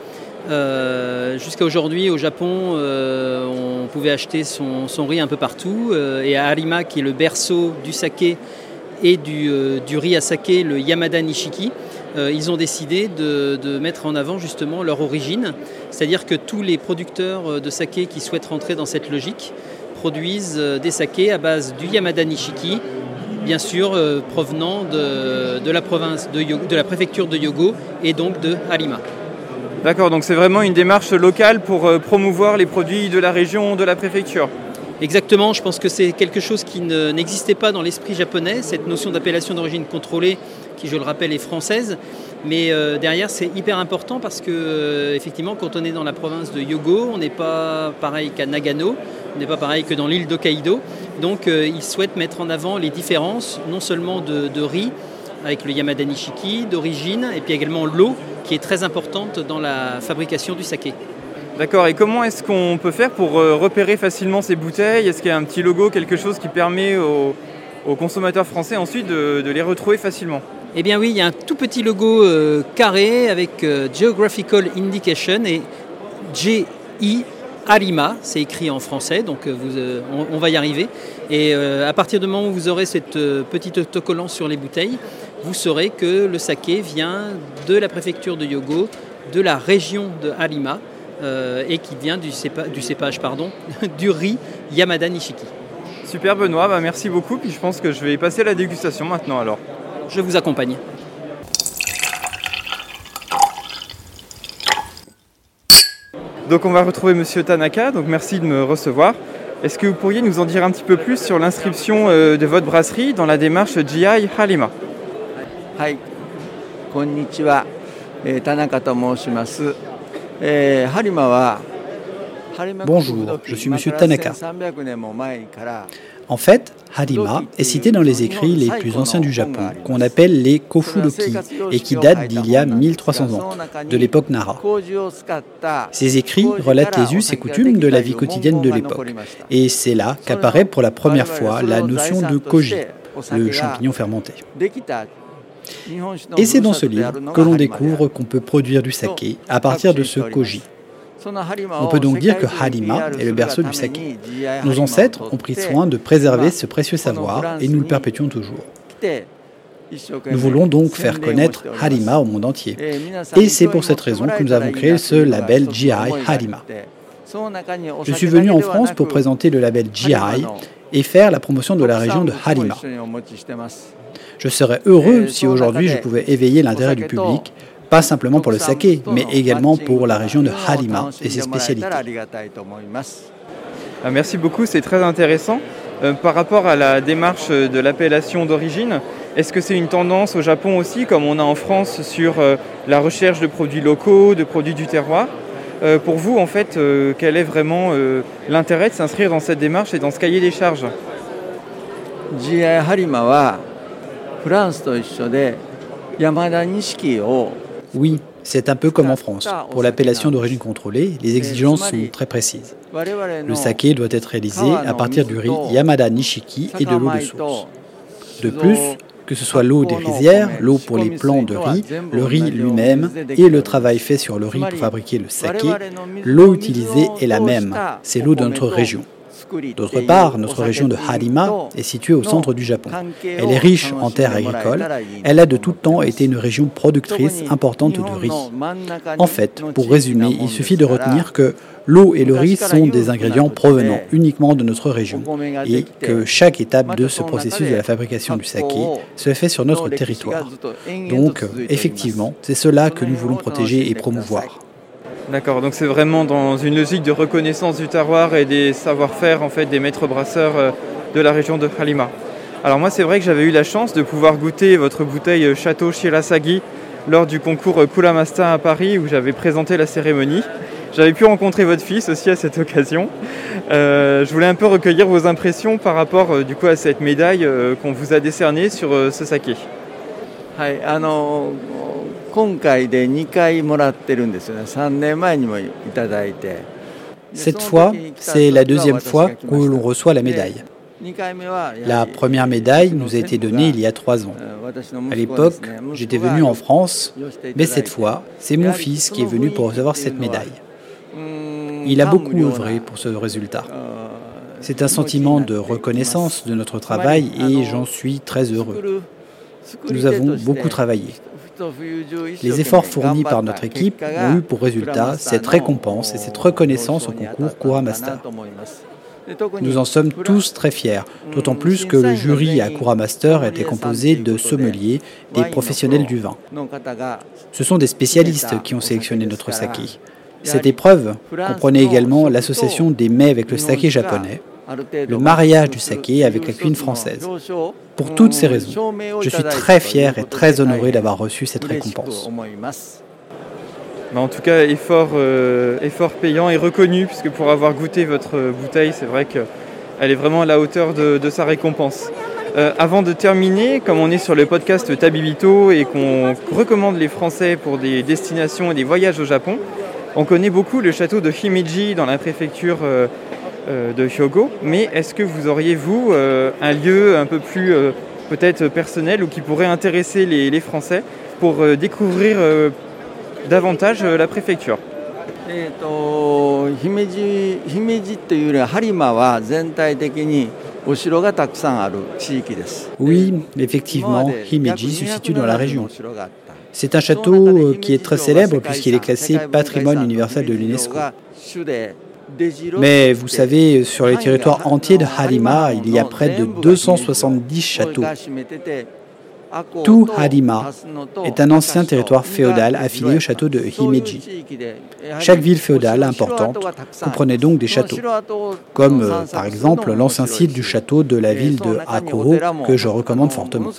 Euh, jusqu'à aujourd'hui, au Japon, euh, on pouvait acheter son, riz un peu partout. Euh, et à Arima, qui est le berceau du saké et du, riz à saké, le Yamada Nishiki, ils ont décidé de, mettre en avant justement leur origine. C'est-à-dire que tous les producteurs de saké qui souhaitent rentrer dans cette logique produisent des sakés à base du Yamada Nishiki, bien sûr provenant de, la province de, de la préfecture de Yogo et donc de Arima. D'accord, donc c'est vraiment une démarche locale pour euh, promouvoir les produits de la région, de la préfecture. Exactement, je pense que c'est quelque chose qui n'existait pas dans l'esprit japonais, cette notion d'appellation d'origine contrôlée, qui je le rappelle est française. Mais euh, derrière, c'est hyper important parce que, euh, effectivement, quand on est dans la province de Yogo, on n'est pas pareil qu'à Nagano, on n'est pas pareil que dans l'île d'Hokkaido. Donc, ils souhaitent mettre en avant les différences, non seulement de, de riz, avec le Yamada Nishiki d'origine, et puis également l'eau qui est très importante dans la fabrication du saké. D'accord, et comment est-ce qu'on peut faire pour euh, repérer facilement ces bouteilles? Est-ce qu'il y a un petit logo, quelque chose qui permet aux, consommateurs français ensuite de, les retrouver facilement? Eh bien oui, il y a un tout petit logo euh, carré avec euh, Geographical Indication et GI Arima, c'est écrit en français, donc vous, on, va y arriver. Et à partir du moment où vous aurez cette petite autocollant sur les bouteilles, vous saurez que le saké vient de la préfecture de Yogo, de la région de Harima, euh, et qui vient du, du cépage pardon, du riz Yamada Nishiki. Super Benoît, bah, merci beaucoup. Puis je pense que je vais passer à la dégustation maintenant alors. Je vous accompagne. Donc on va retrouver Monsieur Tanaka, donc merci de me recevoir. Est-ce que vous pourriez nous en dire un petit peu plus sur l'inscription euh, de votre brasserie dans la démarche GI Halima? こんにちは、えー田中と申します。えー、播磨は Bonjour, je suis Monsieur Tanaka. 1300年も前から En fait, Harima est cité dans les écrits les plus anciens du Japon, qu'on appelle les Kofuroki, et qui datent d'il y a 1300 ans, de l'époque Nara. 麹を使った Ces écrits relatent les us et coutumes de la vie quotidienne de l'époque. Et c'est là qu'apparaît pour la première fois la notion de koji, le champignon fermenté. Et c'est dans ce livre que l'on découvre qu'on peut produire du saké à partir de ce koji. On peut donc dire que Harima est le berceau du saké. Nos ancêtres ont pris soin de préserver ce précieux savoir et nous le perpétuons toujours. Nous voulons donc faire connaître Harima au monde entier. Et c'est pour cette raison que nous avons créé ce label GI Harima. Je suis venu en France pour présenter le label GI et faire la promotion de la région de Harima. Je serais heureux si aujourd'hui je pouvais éveiller l'intérêt du public, pas simplement pour le saké, mais également pour la région de Harima et ses spécialités. Ah, merci beaucoup, c'est très intéressant. Euh, par rapport à la démarche de l'appellation d'origine, est-ce que c'est une tendance au Japon aussi, comme on a en France, sur euh, la recherche de produits locaux, de produits du terroir? Euh, Pour vous, en fait, euh, quel est vraiment euh, l'intérêt de s'inscrire dans cette démarche et dans ce cahier des charges? Oui, c'est un peu comme en France. Pour l'appellation d'origine contrôlée, les exigences sont très précises. 我々の Le saké doit être réalisé à partir du riz Yamada Nishiki et de l'eau de source. De plus, que ce soit l'eau des rizières, l'eau pour les plants de riz, le riz lui-même et le travail fait sur le riz pour fabriquer le saké, l'eau utilisée est la même. C'est l'eau de notre région. D'autre part, notre région de Harima est située au centre du Japon. Elle est riche en terres agricoles. Elle a de tout temps été une région productrice importante de riz. En fait, pour résumer, il suffit de retenir que l'eau et le riz sont des ingrédients provenant uniquement de notre région et que chaque étape de ce processus de la fabrication du saké se fait sur notre territoire. Donc, effectivement, c'est cela que nous voulons protéger et promouvoir. D'accord, donc c'est vraiment dans une logique de reconnaissance du terroir et des savoir-faire en fait des maîtres brasseurs euh, de la région de Halima. Alors moi c'est vrai que j'avais eu la chance de pouvoir goûter votre bouteille euh, Château Shirasagi lors du concours euh, Kulamasta à Paris où j'avais présenté la cérémonie. J'avais pu rencontrer votre fils aussi à cette occasion. Je voulais un peu recueillir vos impressions par rapport du coup à cette médaille qu'on vous a décernée sur ce saké. はいあの今回で2回もらってるんですよね3年前にもいただいて Cette fois, c'est la deuxième fois que l'on reçoit la médaille. 2回目はやは La り première médaille nous a été donnée il y a trois ans. うん私の À 息子はです l'époque, ね息子が j'étais venu en France, mais cette fois, c'est mon fils qui est venu pour recevoir cette médaille. うん Il a beaucoup 感無量な œuvré pour ce résultat. あー C'est un sentiment de reconnaissance de notre travail et j'en suis très heureux. Nous avons beaucoup travaillé. Les efforts fournis par notre équipe ont eu pour résultat cette récompense et cette reconnaissance au concours Kuramasta. Nous en sommes tous très fiers, d'autant plus que le jury à Kuramaster était composé de sommeliers, des professionnels du vin. Ce sont des spécialistes qui ont sélectionné notre saké. Cette épreuve comprenait également l'association des mets avec le saké japonais, le mariage du saké avec la cuisine française. Pour toutes ces raisons, je suis très fier et très honoré d'avoir reçu cette récompense. Mais en tout cas, effort, euh, effort payant et reconnu, puisque pour avoir goûté votre bouteille, c'est vrai qu'elle est vraiment à la hauteur de, de sa récompense. Euh, avant de terminer, comme on est sur le podcast Tabibito et qu'on recommande les Français pour des destinations et des voyages au Japon, on connaît beaucoup le château de Himeji dans la préfecture euh, de Hyogo. Mais est-ce que vous auriez, vous, euh, un lieu un peu plus euh, peut-être personnel ou qui pourrait intéresser les, les Français pour euh, découvrir euh, davantage euh, la préfecture えー、と姫路姫路というよりは播磨は全体的にお城がたくさんある地域です。 Oui, 今ま effectivement, で Himeji 約 se situe dans la 270 région. のお城があった C'est un château euh, qui est très célèbre puisqu'il est classé patrimoine universel de l'UNESCO. Mais vous savez, sur les territoires entiers de Harima, il y a près de 270 châteaux. Tout Harima est un ancien territoire féodal affilié au château de Himeji. Chaque ville féodale importante comprenait donc des châteaux, comme euh, par exemple l'ancien site du château de la ville de Akoro que je recommande fortement.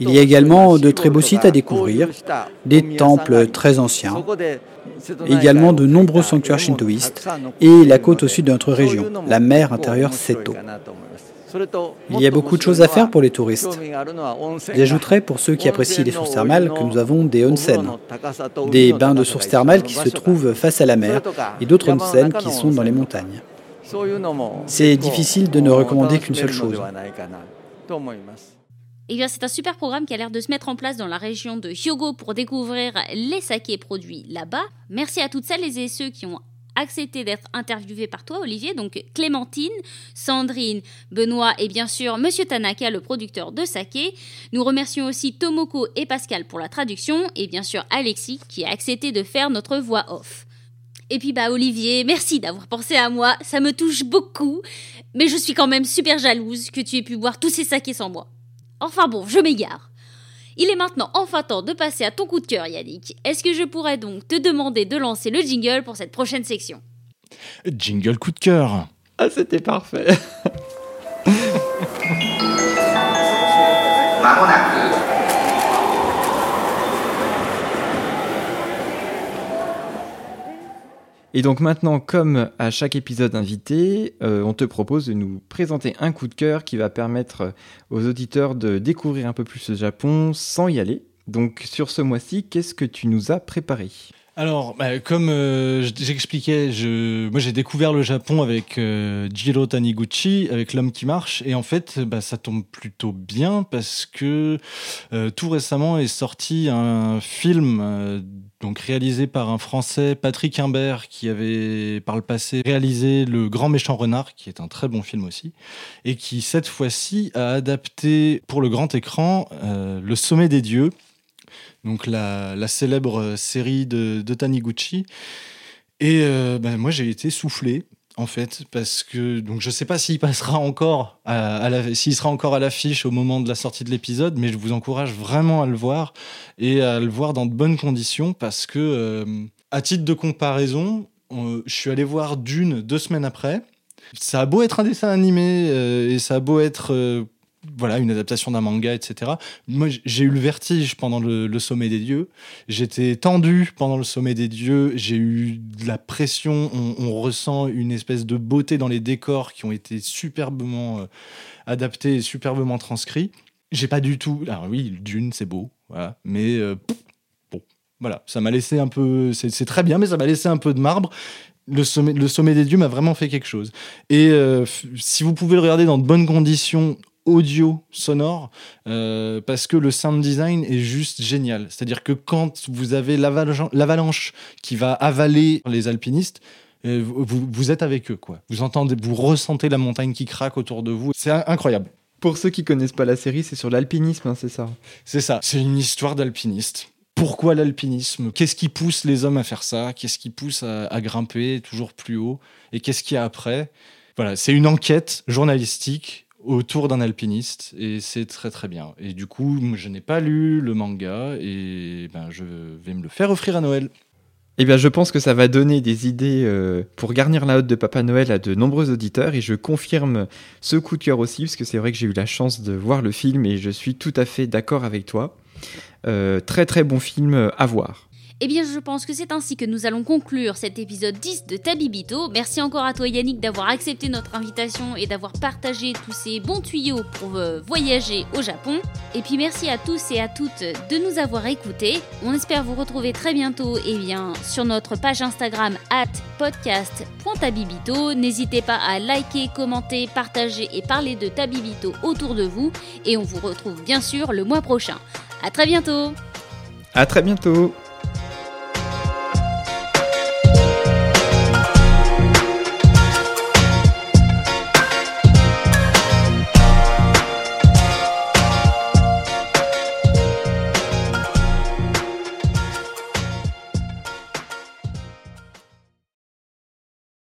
Il y a également de très beaux sites à découvrir, des temples très anciens, également de nombreux sanctuaires shintoïstes et la côte au sud de notre région, la mer intérieure Seto. Il y a beaucoup de choses à faire pour les touristes. J'ajouterai pour ceux qui apprécient les sources thermales que nous avons des onsen, des bains de sources thermales qui se trouvent face à la mer et d'autres onsen qui sont dans les montagnes. C'est difficile de ne recommander qu'une seule chose. Eh bien, c'est un super programme qui a l'air de se mettre en place dans la région de Hyogo pour découvrir les sakés produits là-bas. Merci à toutes celles et ceux qui ont accepté d'être interviewés par toi, Olivier. Donc Clémentine, Sandrine, Benoît et bien sûr Monsieur Tanaka, le producteur de saké. Nous remercions aussi Tomoko et Pascal pour la traduction et bien sûr Alexis qui a accepté de faire notre voix off. Et puis bah Olivier, merci d'avoir pensé à moi, ça me touche beaucoup, mais je suis quand même super jalouse que tu aies pu boire tous ces sakés sans moi. Enfin bon, je m'égare. Il est maintenant enfin temps de passer à ton coup de cœur, Yannick. Est-ce que je pourrais donc te demander de lancer le jingle pour cette prochaine section? Jingle coup de cœur. Ah, c'était parfait. Et donc maintenant, comme à chaque épisode invité, euh, on te propose de nous présenter un coup de cœur qui va permettre aux auditeurs de découvrir un peu plus le Japon sans y aller. Donc sur ce mois-ci, qu'est-ce que tu nous as préparé? Alors, bah, comme euh, j'expliquais, je, moi j'ai découvert le Japon avec euh, Jiro Taniguchi, avec L'homme qui marche, et en fait, bah, ça tombe plutôt bien parce que euh, tout récemment est sorti un film donc réalisé par un Français, Patrick Imbert, qui avait par le passé réalisé Le Grand Méchant Renard, qui est un très bon film aussi, et qui cette fois-ci a adapté pour le grand écran Le Sommet des Dieux donc la, célèbre série de, Taniguchi. Et euh, ben, moi, j'ai été soufflé, en fait, parce que donc je sais pas s'il passera encore, à, s'il sera encore à l'affiche au moment de la sortie de l'épisode, mais je vous encourage vraiment à le voir et à le voir dans de bonnes conditions, parce que, euh, à titre de comparaison, je suis allé voir Dune deux semaines après. Ça a beau être un dessin animé euh, et ça a beau être voilà, une adaptation d'un manga, etc. Moi, j'ai eu le vertige pendant le, sommet des dieux. J'étais tendu pendant le sommet des dieux. J'ai eu de la pression. On, ressent une espèce de beauté dans les décors qui ont été superbement euh, adaptés et superbement transcrits. J'ai pas du tout. Alors oui, Dune, c'est beau, voilà. Mais euh, bon, voilà, ça m'a laissé un peu. C'est très bien, mais ça m'a laissé un peu de marbre le sommet, le sommet des dieux m'a vraiment fait quelque chose. Et euh, si vous pouvez le regarder dans de bonnes conditions audio sonore euh, parce que le sound design est juste génial. C'est-à-dire que quand vous avez l'avalanche qui va avaler les alpinistes, euh, vous, êtes avec eux, quoi. Vous entendez, vous ressentez la montagne qui craque autour de vous. C'est incroyable. Pour ceux qui connaissent pas la série, c'est sur l'alpinisme, hein, c'est ça C'est ça. C'est une histoire d'alpiniste. Pourquoi l'alpinisme? Qu'est-ce qui pousse les hommes à faire ça? Qu'est-ce qui pousse à, à grimper toujours plus haut? Et qu'est-ce qu'il y a après? Voilà, c'est une enquête journalistique autour d'un alpiniste et c'est très très bien. Et du coup, je n'ai pas lu le manga et ben, je vais me le faire offrir à Noël. Eh bien, je pense que ça va donner des idées euh, pour garnir la hotte de Papa Noël à de nombreux auditeurs et je confirme ce coup de cœur aussi parce que c'est vrai que j'ai eu la chance de voir le film et je suis tout à fait d'accord avec toi. Euh, très très bon film à voir. Eh bien, je pense que c'est ainsi que nous allons conclure cet épisode 10 de Tabibito. Merci encore à toi Yannick d'avoir accepté notre invitation et d'avoir partagé tous ces bons tuyaux pour euh, voyager au Japon. Et puis merci à tous et à toutes de nous avoir écoutés. On espère vous retrouver très bientôt eh bien, sur notre page Instagram at podcast.tabibito. N'hésitez pas à liker, commenter, partager et parler de Tabibito autour de vous. Et on vous retrouve bien sûr le mois prochain. À très bientôt À très bientôt